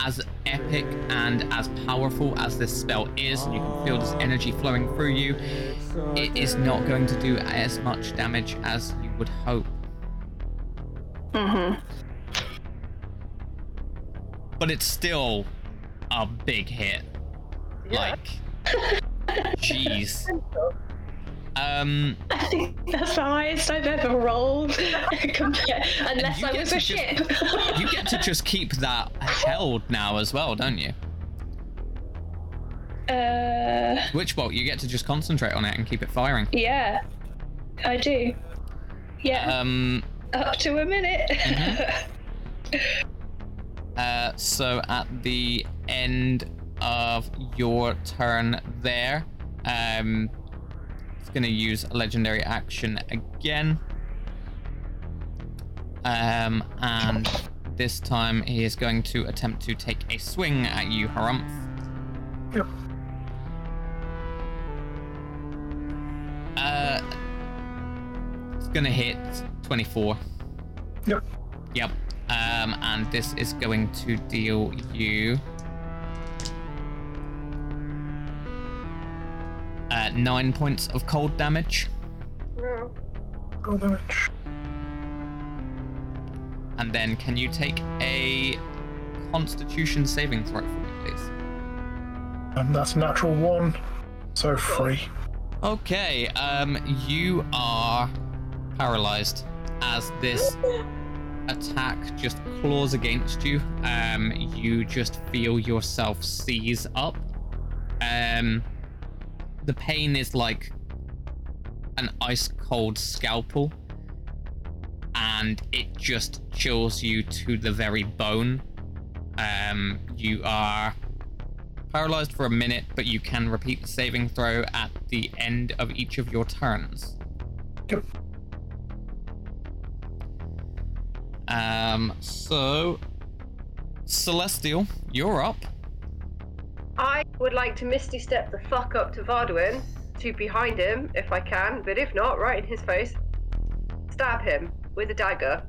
as epic and as powerful as this spell is, and you can feel this energy flowing through you, it is not going to do as much damage as you would hope. Mm-hmm. But it's still a big hit. Yeah. Like, jeez. Um, I think that's the highest I've ever rolled. Unless I was a just- ship. you get to just keep that held now as well, don't you? uh, Witch bolt, you get to just concentrate on it and keep it firing. yeah, I do. Yeah, Um, up to a minute. Uh, so at the end of your turn there, um, it's going to use a legendary action again. Um, and this time he is going to attempt to take a swing at you, Herumph. Yep. Uh, it's going to hit 24. Yep. Yep. Um, and this is going to deal you uh, nine points of cold damage, No. Go damage. and then can you take a Constitution saving throw for me, please? And that's natural one. So free. Okay. Um, you are paralyzed as this attack just claws against you. Um, you just feel yourself seize up. Um, the pain is like an ice cold scalpel, and it just chills you to the very bone. Um, you are paralyzed for a minute, but you can repeat the saving throw at the end of each of your turns. Yep. Um, so Celestial, you're up. I would like to Misty Step the fuck up to Varduin, to behind him if I can, but if not, right in his face. Stab him with a dagger.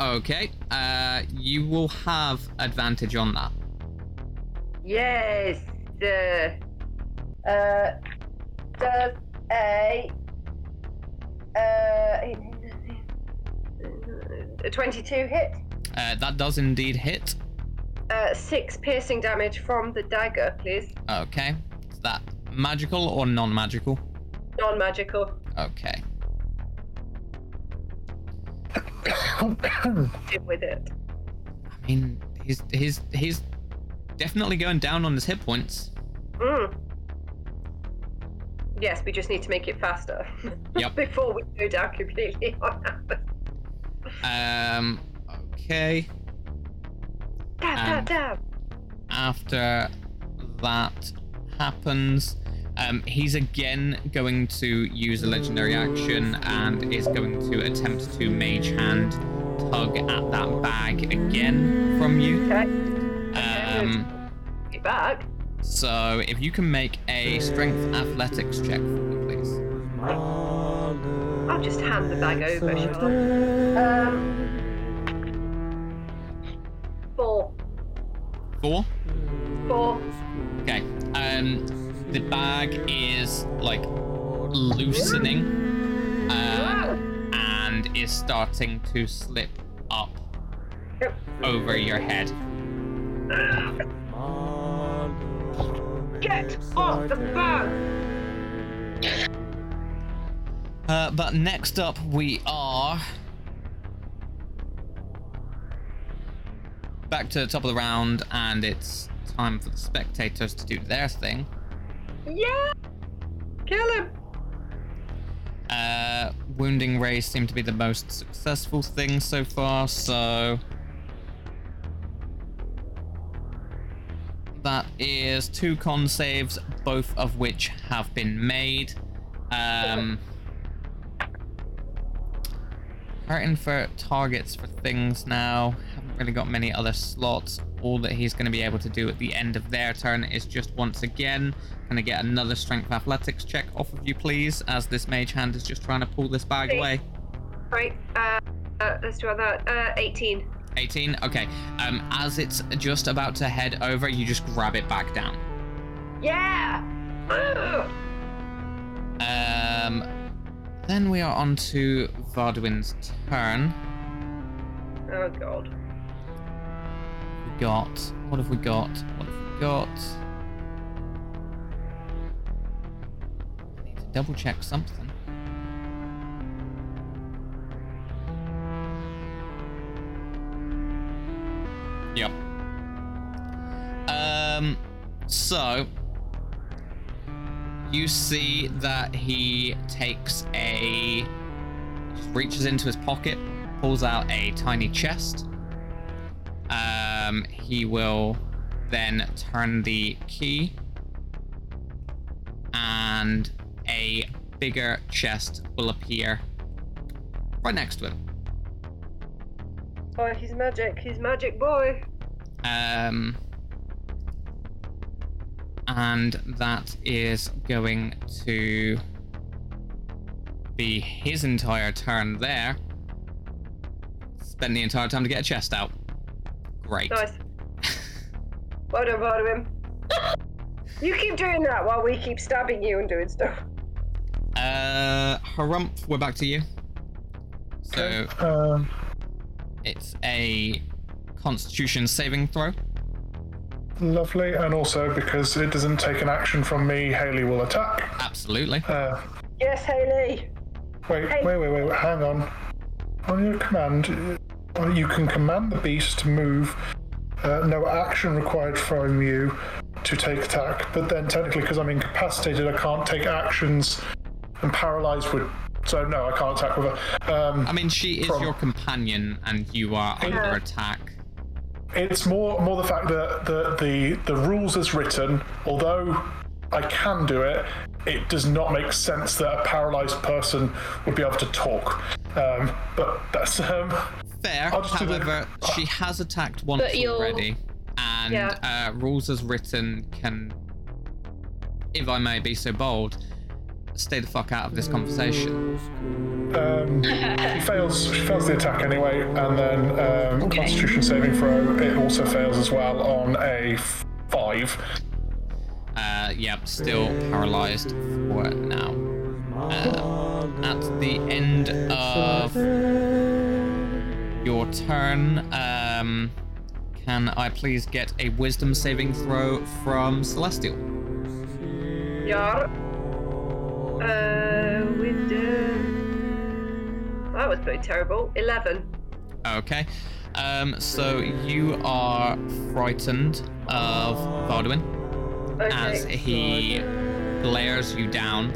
Okay. Uh, you will have advantage on that. Yes. Uh, uh, does a uh, a 22 hit? Uh, that does indeed hit. Uh, six piercing damage from the dagger, please. Okay. Is that magical or non-magical? Non-magical. Okay. Deal with it. I mean, he's he's he's definitely going down on his hit points. Mm. Yes, we just need to make it faster. Yep. Before we go down completely on that. Um. Okay. Dab, Um, dab, dab. after that happens, um, he's again going to use a legendary action and is going to attempt to mage hand tug at that bag again from you. Okay. Um, Get back. so if you can make a strength athletics check for me, please. I'll just hand the bag over, shall I? Um. Four. Four. Four. Okay. Um, the bag is like loosening, um, and is starting to slip up over your head. Get off the bag! Uh, but next up, we are back to the top of the round, and it's time for the spectators to do their thing. Yeah! Kill him! Uh, wounding rays seem to be the most successful thing so far, so that is two con saves, both of which have been made. Um, hurting for targets for things now. Haven't really got many other slots. All that he's going to be able to do at the end of their turn is just once again going to get another strength athletics check off of you, please, as this mage hand is just trying to pull this bag Please. away. Right, uh, Uh, let's do that. Uh, 18. 18. Okay. Um, as it's just about to head over, you just grab it back down. Yeah! Then we are on to Varduin's turn. Oh god. We got. What have we got? What have we got? I need to double check something. Yep. Um. So. You see that he takes a. Reaches into his pocket, pulls out a tiny chest. Um, he will then turn the key, and a bigger chest will appear right next to him. Oh, he's magic. He's magic boy. Um, and that is going to be his entire turn there. Spend the entire time to get a chest out. Great. Nice. well done, Varduin. you keep doing that while we keep stabbing you and doing stuff. Uh, Herumph, we're back to you. So Um, it's a Constitution saving throw. Lovely, and also because it doesn't take an action from me, Haley will attack. Absolutely. Uh, Yes, Haley. wait, Hey. wait, wait, wait, hang on. On your command, uh, you can command the beast to move. Uh, no action required from you to take attack, but then technically, because I'm incapacitated, I can't take actions. and paralyzed would. So no, I can't attack with her. Um, I mean, she is From- your companion, and you are under Yeah. attack. It's more more the fact that the the the rules as written, although I can do it, it does not make sense that a paralyzed person would be able to talk. Um, but that's um, Fair. I'll just do the- However, she has attacked once But you'll- already, and Yeah. uh, rules as written can, if I may be so bold, stay the fuck out of this conversation. um, she fails. She fails the attack anyway, and then um, Constitution saving throw. It also fails as well on a five. Uh, yep, still paralyzed for now. Uh, at the end of your turn, um, can I please get a Wisdom saving throw from Celestial? Yar. Uh. That was pretty terrible. 11. Okay. Um, so you are frightened of Varduin as he glares you down.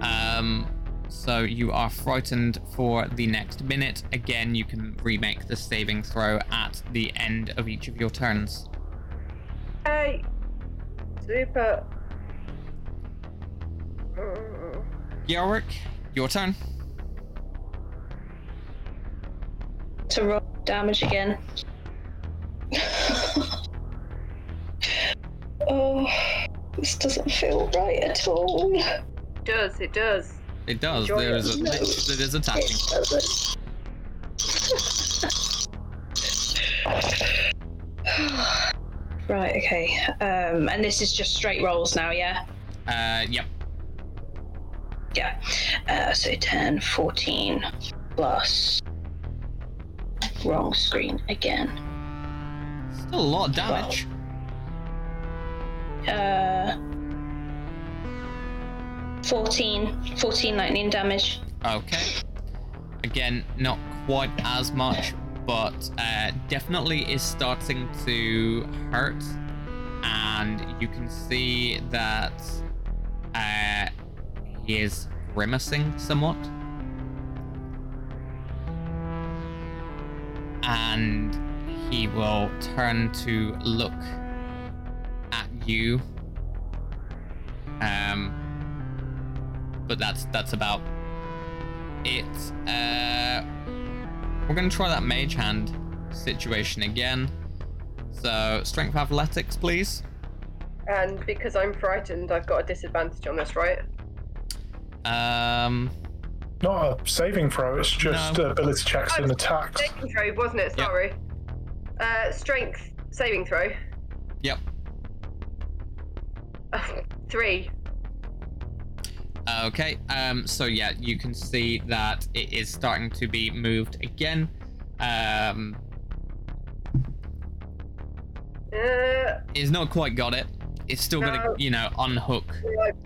Um, so you are frightened for the next minute. Again, you can remake the saving throw at the end of each of your turns. Hey. Super. Geamhradh, your turn. to roll damage again. oh, this doesn't feel right at all. It does, it does. It does. Enjoy There it. is a No. it is attacking. It right, okay. Um, and this is just straight rolls now, yeah? Uh, yep. Yeah. Uh, so 10, 14 plus. Wrong screen again. Still a lot of damage. Uh, 14, 14 lightning damage. Okay. Again, not quite as much, but uh, definitely is starting to hurt. And you can see that uh, he is grimacing somewhat. And he will turn to look at you. Um, but that's that's about it. Uh, we're gonna try that mage hand situation again. So strength athletics, please. And because I'm frightened, I've got a disadvantage on this, right? Um, Not a saving throw, it's just No. ability checks and attacks. Saving throw, wasn't it? Yeah. Sorry. Uh, strength saving throw. Yep. Three. Okay, um, so yeah, you can see that it is starting to be moved again. Um, Uh, it's not quite got it. It's still No. gonna, you know, unhook like,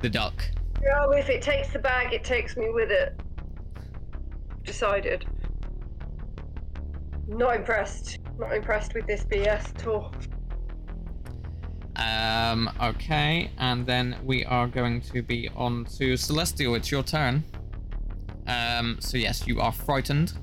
the duck. No, if it takes the bag, it takes me with it. Decided. Not impressed. Not impressed with this BS at all. Um, okay, and then we are going to be on to Celestial. It's your turn. Um, so yes, you are frightened.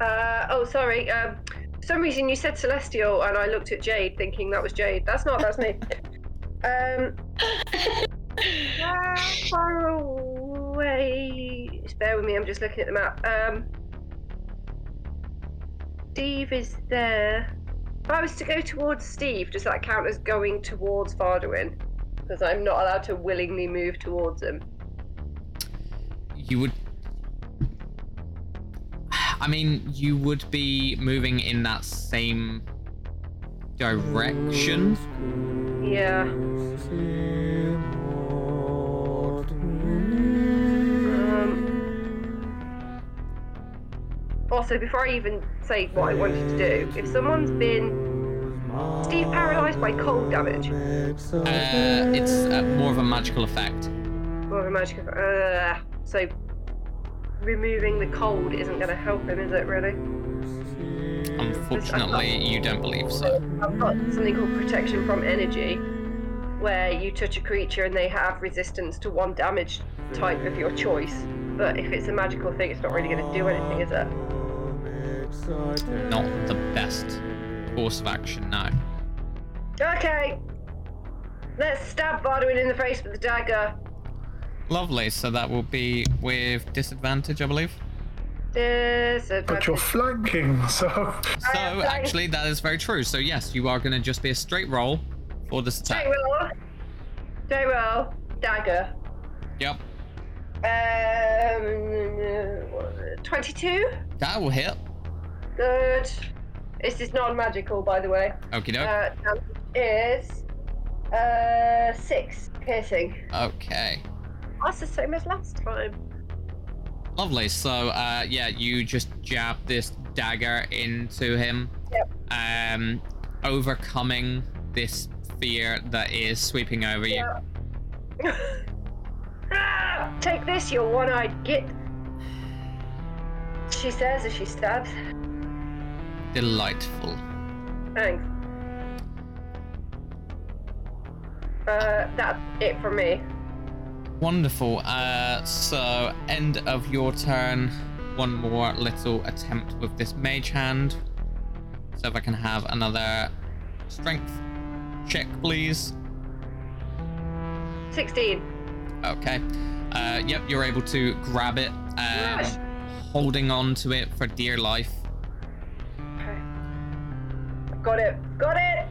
Uh, oh, sorry. Um, for some reason you said Celestial, and I looked at Jade, thinking that was Jade. That's not. That's me. Um, far away? Just bear with me. I'm just looking at the map. Um, Steve is there. If I was to go towards Steve, does that count as going towards Varduin? Because I'm not allowed to willingly move towards him. You would. I mean, you would be moving in that same direction. Yeah. Um, also, before I even say what I wanted to do, if someone's been Steve paralyzed by cold damage, Uh, it's uh, more of a magical effect. more of a magic. Uh, so removing the cold isn't going to help him, is it? Really? Unfortunately, you don't believe so. I've got something called protection from energy, where you touch a creature and they have resistance to one damage type of your choice. But if it's a magical thing, it's not really going to do anything, is it? Not the best course of action now. Okay. Let's stab Varduin in the face with the dagger. Lovely. So that will be with disadvantage, I believe. This. But you're flanking, so. So am fine. actually, that is very true. So yes, you are going to just be a straight roll for this attack. Straight attack. roll. Straight roll. Dagger. Yep. Um. 22? That will hit. Good. This is non magical, by the way. Okie doke. Uh, damage is. Uh. 6 piercing. Okay. That's the same as last time. Lovely. So, uh, yeah, you just jab this dagger into him. Yep. Um, overcoming this fear that is sweeping over you. Yeah. Take this, you one eyed git. She says as she stabs. Delightful. Thanks. Uh, that's it for me. Wonderful. Uh, so end of your turn. One more little attempt with this mage hand. So if I can have another strength check, please. 16. Okay. Uh, yep, you're able to grab it, um, Nice. holding on to it for dear life. Okay. Got it. Got it!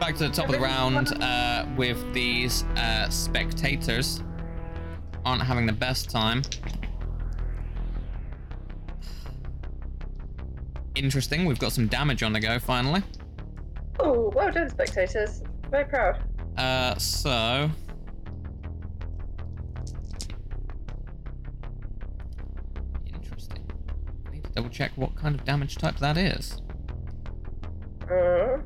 Back to the top of the round uh, with these uh, spectators. Aren't having the best time. Interesting, we've got some damage on the go finally. Oh, well done, spectators. Very proud. Uh, so. Interesting. I need to double check what kind of damage type that is. Uh,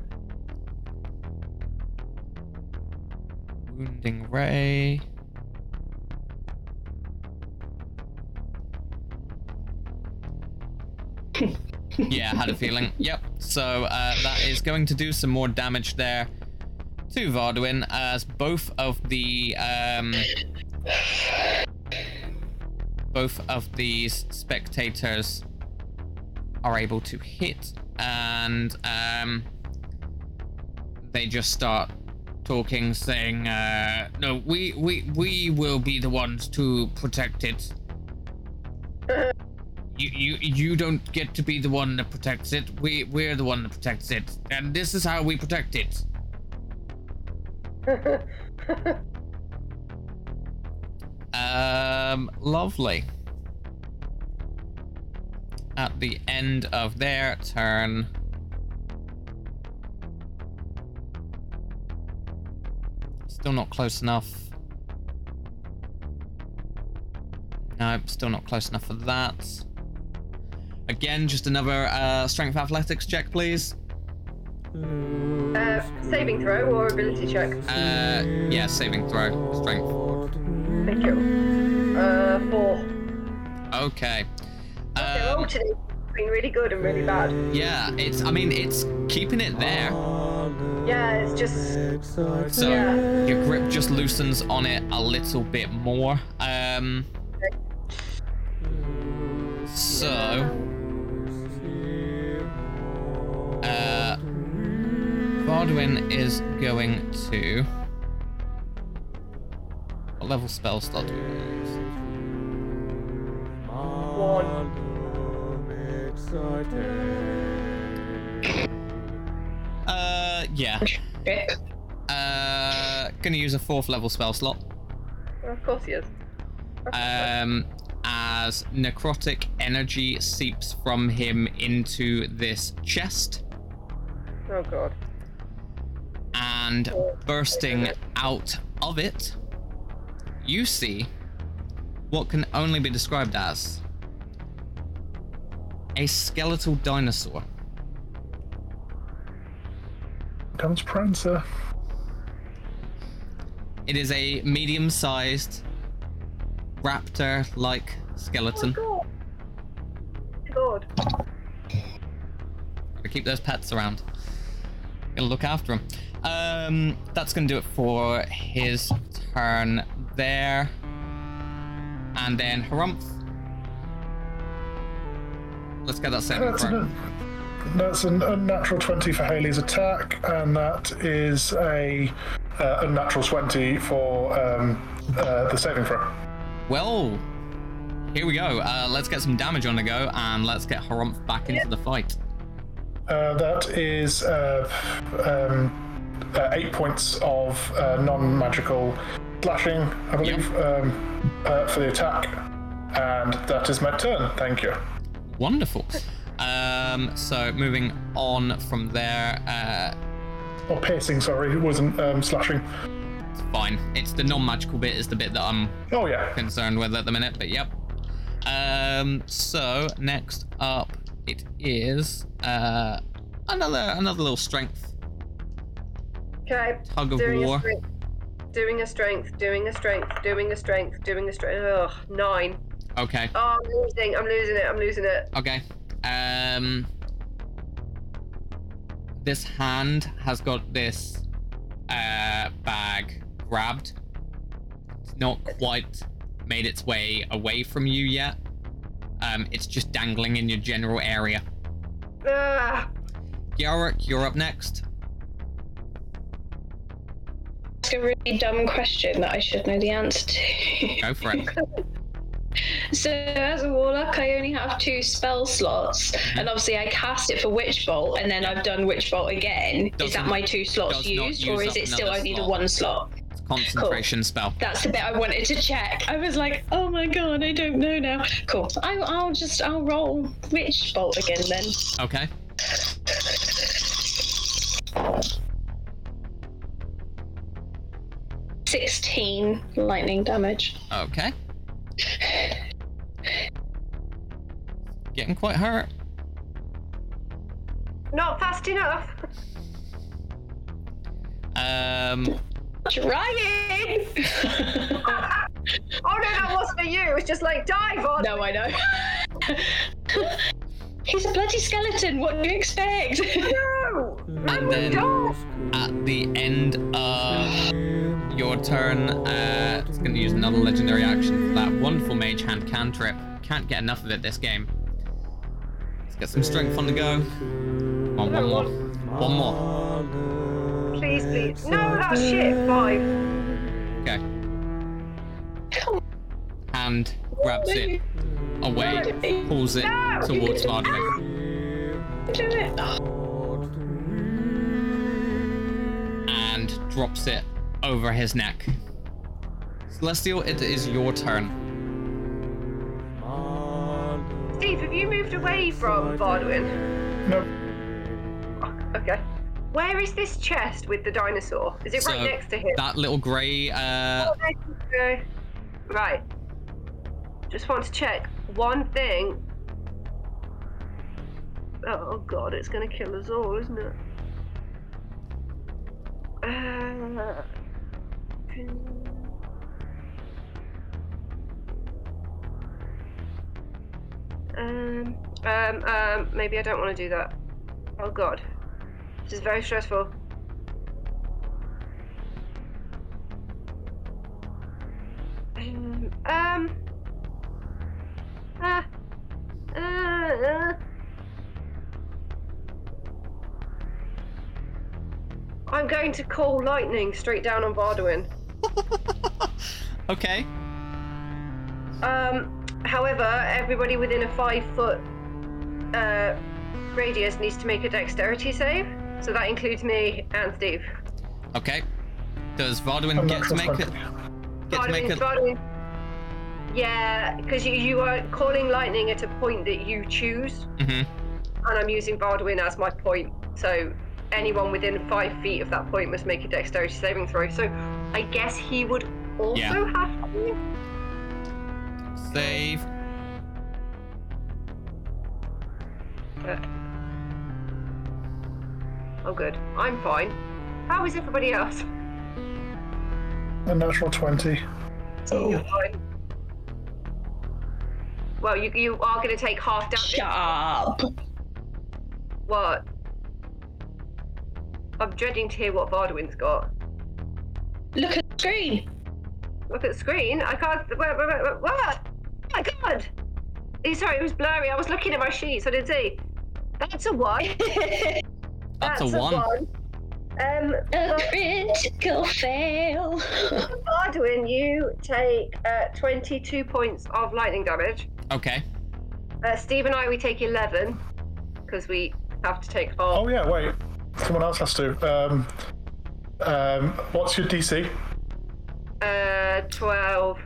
Wounding Ray. yeah, I had a feeling. Yep. So uh, that is going to do some more damage there to Varduin as both of the um, both of these spectators are able to hit and um, they just start talking, saying, uh, "No, we we we will be the ones to protect it. You you you don't get to be the one that protects it. We we're the one that protects it, and this is how we protect it." Um, lovely. At the end of their turn. Still not close enough. No, still not close enough for that. Again, just another uh, strength athletics check, please. Uh, saving throw or ability check? Uh, yeah, saving throw, strength. Thank you. Uh, four. Okay. Um, alternating between really good and really bad. yeah, it's. I mean, it's keeping it there. Yeah, it's just. So Yeah. your grip just loosens on it a little bit more. Um. So. Uh. Varduin is going to. What level spell slot do we want to use? One. Yeah. Rip. Uh, gonna use a fourth level spell slot. Of course he is. um, as necrotic energy seeps from him into this chest Oh god. and bursting out of it, you see what can only be described as a skeletal dinosaur. Comes Prancer. It is a medium sized raptor like skeleton. Oh god. God. Gotta keep those pets around. Gotta look after them. Um, that's gonna do it for his turn there. And then Herumph. Let's get that saving That's an, unnatural 20 for Haley's attack, and that is a uh, unnatural 20 for um, uh, the saving throw. Well, here we go. Uh, let's get some damage on the go, and let's get Herumph back into the fight. Uh, that is uh, um, uh, eight points of uh, non-magical slashing, I believe, um, uh, for the attack, and that is my turn. Thank you. Wonderful. Um, so moving on from there, uh, Or piercing, sorry, it wasn't um, slashing. it's fine. It's the non-magical bit is the bit that I'm Oh yeah. concerned with at the minute, but yep. Um, so next up it is uh another another little strength Okay. tug of Doing war. a strength. Doing a strength. Doing a strength. Doing a strength. Doing a strength. Ugh, nine. Okay, Oh, I'm losing. I'm losing it. I'm losing it. okay. Um, this hand has got this uh bag grabbed. It's not quite made its way away from you yet. Um, it's just dangling in your general area. Ah, Geamhradh, you're up next. Ask a really dumb question that I should know the answer to. Go for it. So as a warlock, I only have two spell slots, mm-hmm. and obviously I cast it for Witch Bolt, and then I've done Witch Bolt again. is Doesn't- that my two slots used, use or is it still only the one slot? Concentration spell. That's the bit I wanted to check. I was like, oh my god, I don't know now. Cool. I, I'll just I'll roll Witch Bolt again then. Okay. Sixteen lightning damage. Okay. Getting quite hurt. not fast enough. Um, Trying. Oh no, that wasn't a you. It was just like dive on. no, I know. He's a bloody skeleton. What do you expect? No. and then at the end of your turn, uh, it's going to use another legendary action for that wonderful mage hand cantrip. Can't get enough of it this game. Let's get some strength on the go. Come on, one more. One more. Please, please. No, that's shit. Five. Okay. Hand grabs it away, pulls it towards Vardwick, do it. and drops it over his neck. Celestial, it is your turn. Steve, have you moved away from Varduin? No, Oh, okay. Where is this chest with the dinosaur? Is it right next to him? That little grey. Uh, Oh, there you go. Right. Just want to check one thing. Oh god, it's gonna kill us all, isn't it? Uh, um, um, um, maybe I don't want to do that. Oh god. This is very stressful. Um, um. Ah. Uh, uh. I'm going to call lightning straight down on Varduin. okay. Um, however, everybody within a five foot uh, radius needs to make a dexterity save. So that includes me and Steve. Okay. Does Varduin get to make it? I- Get to make Varduin, it. Varduin. Yeah, because you, you are calling lightning at a point that you choose, hmm and I'm using Varduin as my point. So anyone within five feet of that point must make a dexterity saving throw. So I guess he would also Yeah. have to. Save. Uh, oh, good. I'm fine. How is everybody else? a natural 20. You're fine. Well, you, you are going to take half damage. Shut up. What? I'm dreading to hear what Varduin's got. Look at the screen. Look at the screen. I can't. Wait, wait, wait, wait, what? Oh my god! Eh, Sorry, it was blurry. I was looking at my sheets. I didn't see. That's a one. That's a one. Um, a critical fail. Varduin, you take uh, 22 points of lightning damage. Okay. Uh, Steve and I, we take 11 because we have to take half. Oh, yeah, wait. Someone else has to. Um, um, what's your DC? Uh, 12.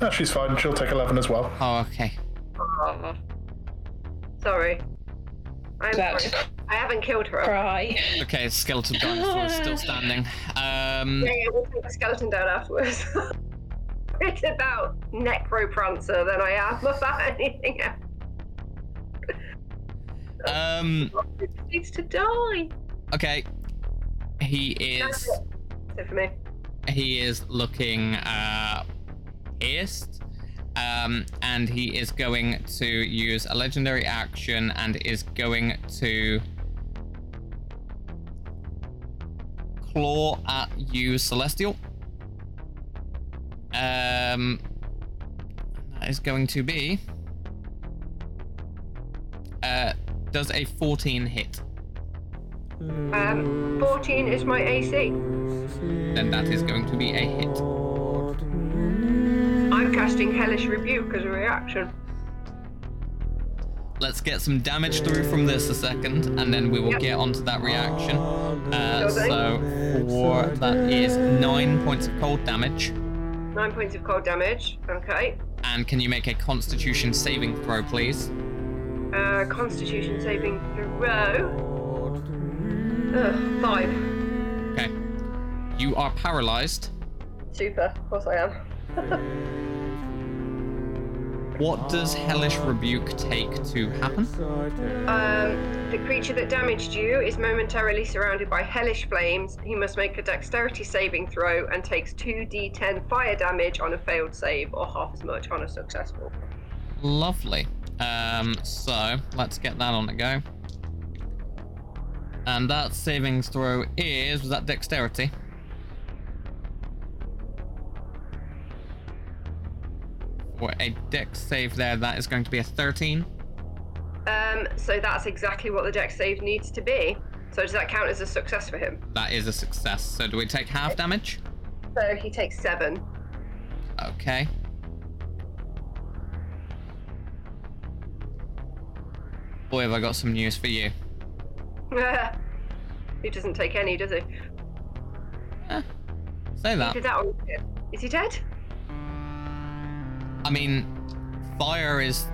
Oh, she's fine. She'll take 11 as well. Oh, okay. Oh. Sorry. I'm About sorry. I haven't killed her. cry. Okay, skeleton dinosaur is still standing. Um, Yeah, yeah, we'll take the skeleton down afterwards. it's about necroprancer than I am about anything else. um, It needs to die. Okay. He is it. That's it for me. he is looking uh pissed. Um, and he is going to use a legendary action and is going to claw at you, Celestial. Um, that is going to be. Uh, does a 14 hit? Um, 14 is my AC. Then that is going to be a hit. I'm casting Hellish Rebuke as a reaction. Let's get some damage through from this a second, and then we will Yep. get onto that reaction. Uh, so for that is nine points of cold damage. Nine points of cold damage. Okay. And can you make a Constitution saving throw, please? Uh, Constitution saving throw. Ugh, five. Okay. You are paralyzed. Super. Of course I am. What does Hellish Rebuke take to happen? Um, the creature that damaged you is momentarily surrounded by hellish flames. He must make a dexterity saving throw and takes 2d10 fire damage on a failed save or half as much on a successful. Lovely. Um, so let's get that on the go. And that saving throw is was that dexterity? For a dex save there, that is going to be a 13. Um, so that's exactly what the dex save needs to be. So does that count as a success for him? That is a success. So do we take half damage? So he takes seven. Okay. Boy, have I got some news for you. He doesn't take any, does he? Say that. Did that Is he dead? I mean, fire is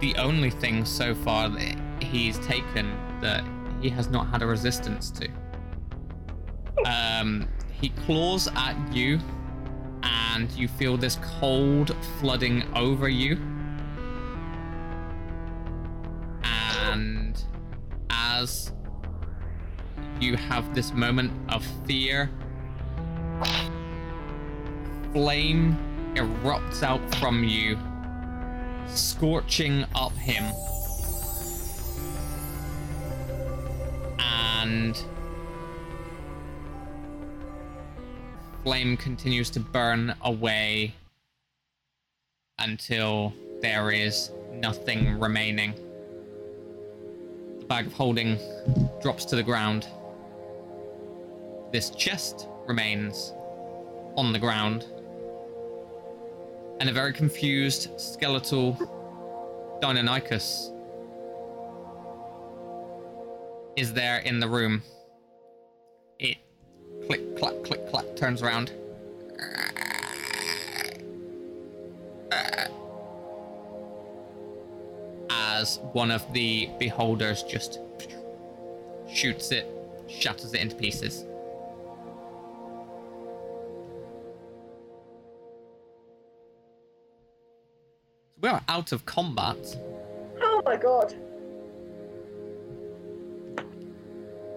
the only thing so far that he's taken that he has not had a resistance to. Um, he claws at you, and you feel this cold flooding over you. You have this moment of fear, flame erupts out from you, scorching up him. And flame continues to burn away until there is nothing remaining. The bag of holding drops to the ground. This chest remains on the ground. And a very confused skeletal Deinonychus is there in the room. It click, clack, click, clack turns around. As one of the beholders just shoots it, shatters it into pieces. We are out of combat. Oh my god.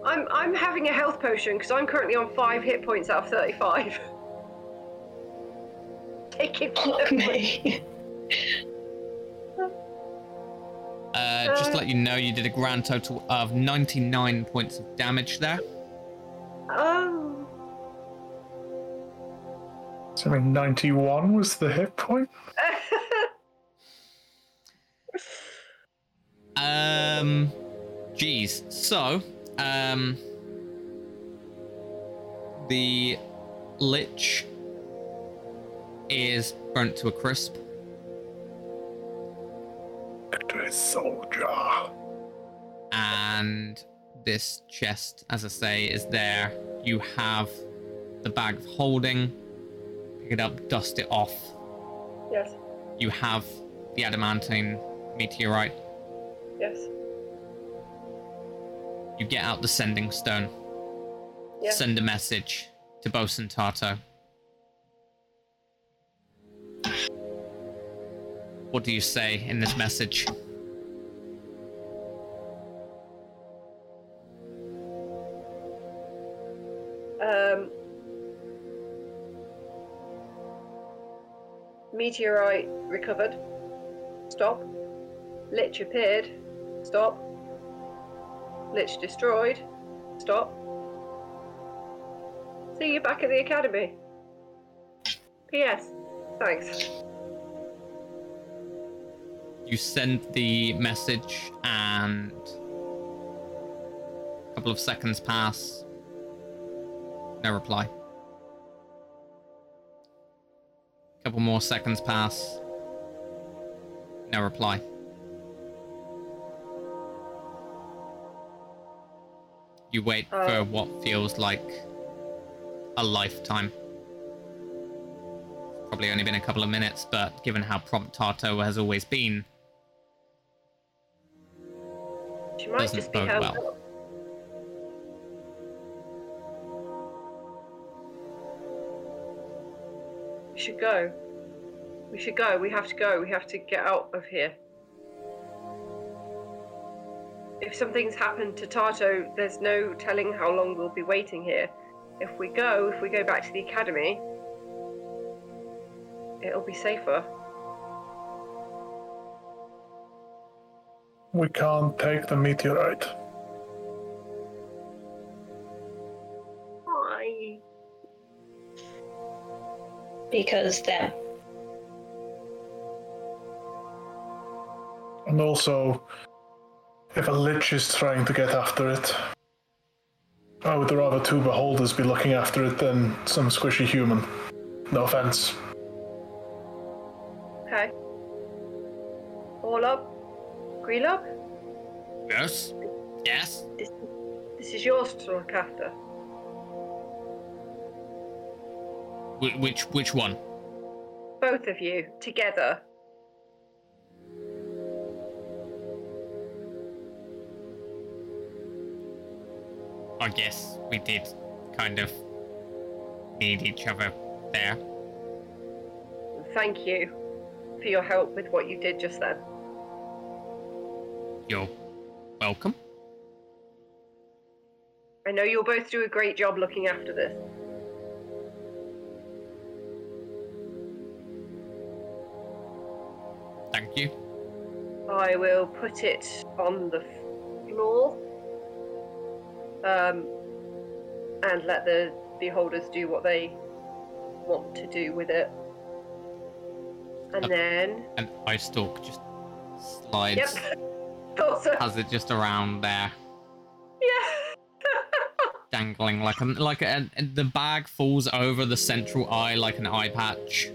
I'm I'm having a health potion because I'm currently on five hit points out of thirty-five. Taking Fuck me. Uh, just to let you know, you did a grand total of 99 points of damage there. Oh. So I mean, 91 was the hit point. Um, geez. So, um, the lich is burnt to a crisp. Victory soldier. and this chest, as I say, is there. You have the bag of holding. Pick it up, dust it off. yes. You have the adamantine meteorite. Yes. You get out the sending stone. Yes. Send a message to Bosun Tato. What do you say in this message? Um. Meteorite recovered. Stop. Lich appeared. Stop. Lich destroyed. Stop. See you back at the academy. P.S. Thanks. You send the message, and a couple of seconds pass. No reply. A couple more seconds pass. No reply. You wait Uh. for what feels like a lifetime. Probably only been a couple of minutes, but given how prompt Tarto has always been, She might Doesn't just bode well. We should go. We should go. We have to go. We have to get out of here. If something's happened to Tato, there's no telling how long we'll be waiting here. If we go, if we go back to the academy, it'll be safer. We can't take the meteorite. Why? Because them. And also, if a lich is trying to get after it, I would rather two beholders be looking after it than some squishy human. No offense. Okay. All up. Green up. yes, yes. This, this is yours to look after. Wh- which which one? Both of you together. I guess we did kind of need each other there. Thank you for your help with what you did just then. You're welcome. I know you'll both do a great job looking after this. Thank you. I will put it on the floor. Um, and let the beholders do what they want to do with it. And Uh, then, And Ice Stalk just slides, yep, so. has it just around there, Yeah. dangling like a, like a, the bag falls over the central eye like an eye patch.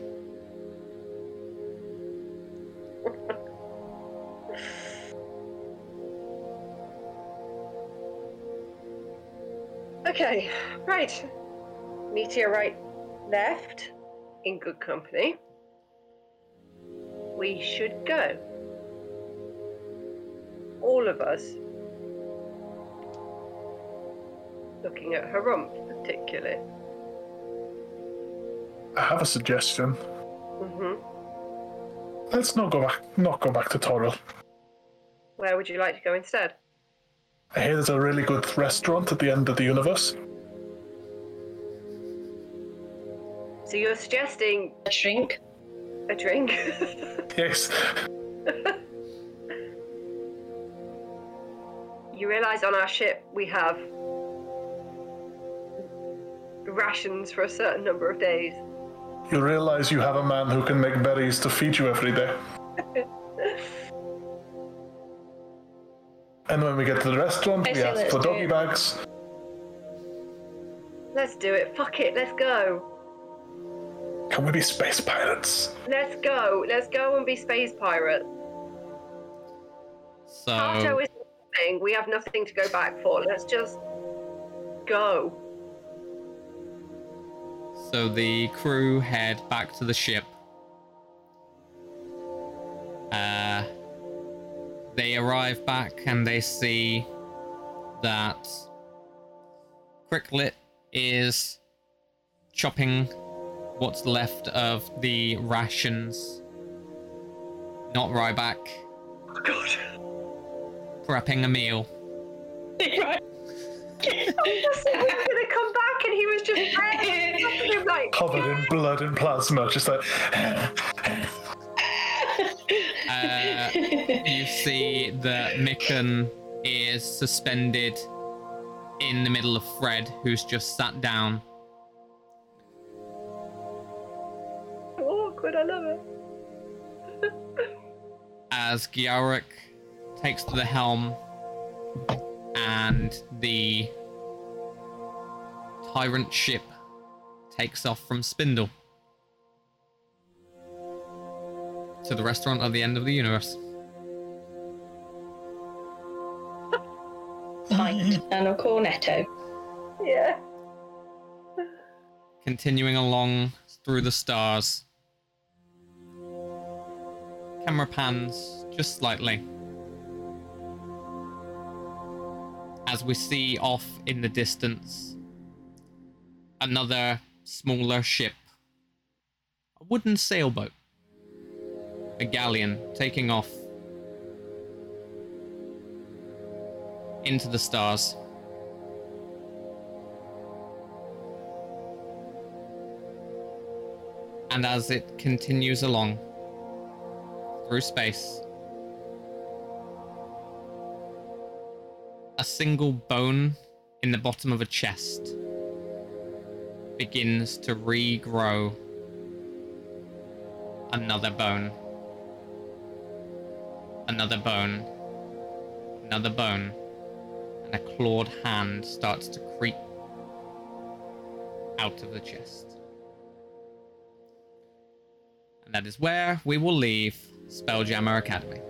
Okay, right. Meteorite left in good company. We should go. All of us. Looking at her rump, particularly. I have a suggestion. hmm Let's not go back. Not go back to Toril. Where would you like to go instead? I hear there's a really good restaurant at the end of the universe. So you're suggesting A drink. a drink? Yes. you realise on our ship we have rations for a certain number of days. You realize you have a man who can make berries to feed you every day. And when we get to the restaurant, I we ask for do doggy it. bags. Let's do it. Fuck it. Let's go. Can we be space pirates? Let's go. Let's go and be space pirates. So Kato is nothing. We have nothing to go back for. Let's just go. So the crew head back to the ship. Uh, they arrive back and they see that Cricklet is chopping what's left of the rations. Not Ryback, Oh, God. prepping a meal. right. Just said we were gonna come back, and he was just there. like, Covered in blood and plasma, just like. Uh, you see that Mikan is suspended in the middle of Fred, who's just sat down. awkward. I love it. as Geamhradh takes to the helm and the tyrant ship takes off from Spindle to the restaurant at the end of the universe. Pint and a cornetto. Yeah. Continuing along through the stars. Camera pans just slightly. As we see off in the distance another smaller ship. A wooden sailboat. A galleon taking off into the stars. And as it continues along through space, a single bone in the bottom of a chest begins to regrow another bone, another bone, another bone, and a clawed hand starts to creep out of the chest. And that is where we will leave Spelljammer Academy.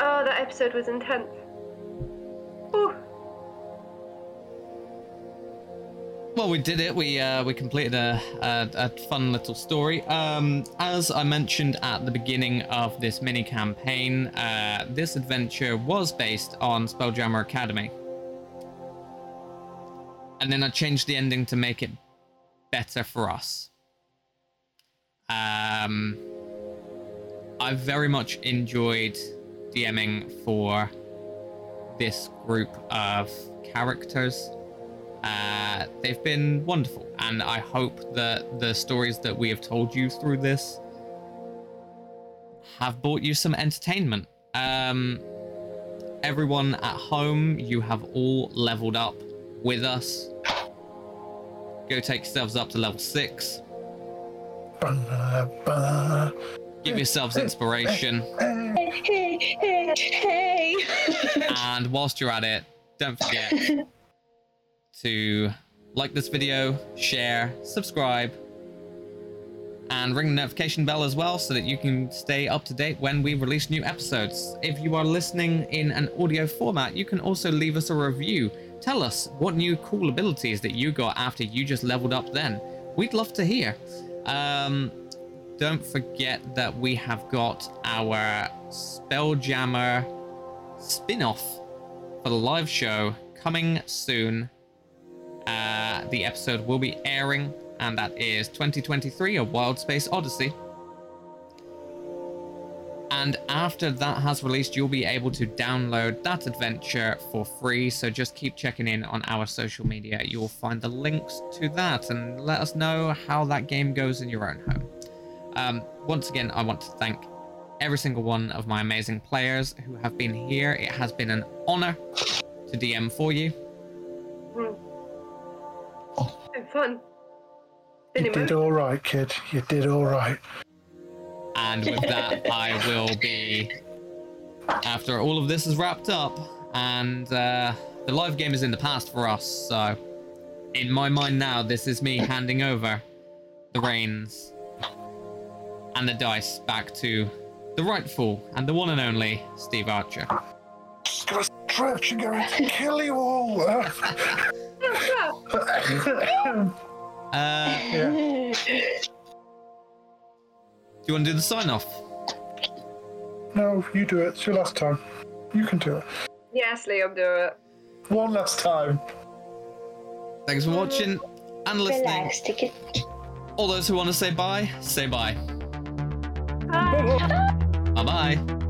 Oh, that episode was intense. Whew. Well, we did it. We uh, we completed a, a, a fun little story. Um, as I mentioned at the beginning of this mini campaign, uh, this adventure was based on Spelljammer Academy, and then I changed the ending to make it better for us. Um, I very much enjoyed DMing for this group of characters. Uh, they've been wonderful, and I hope that the stories that we have told you through this have brought you some entertainment. Um, everyone at home, you have all leveled up with us. Go take yourselves up to level six. Give yourselves inspiration. Hey, hey, hey. And whilst you're at it, don't forget to like this video, share, subscribe, and ring the notification bell as well so that you can stay up to date when we release new episodes. If you are listening in an audio format, you can also leave us a review. Tell us what new cool abilities that you got after you just leveled up then. We'd love to hear. Um, don't forget that we have got our Spelljammer spin off for the live show coming soon. Uh, the episode will be airing, and that is 2023 A Wild Space Odyssey. And after that has released, you'll be able to download that adventure for free. So just keep checking in on our social media. You'll find the links to that and let us know how that game goes in your own home. Um, once again, I want to thank every single one of my amazing players who have been here. It has been an honor to DM for you. Been fun. Been You did all right, kid. You did all right. And with that, I will be, after all of this is wrapped up, and uh, the live game is in the past for us, so in my mind now, this is me handing over the reins and the dice back to the rightful and the one and only Steve Archer. Just gonna stretch and going to kill you all. Uh, Uh, yeah. do you want to do the sign off? No, you do it. It's your last time. You can do it. yes, Liam, do it. One last time. Thanks for watching and listening. Relax, take it. All those who want to say bye, say bye. Bye. Bye bye.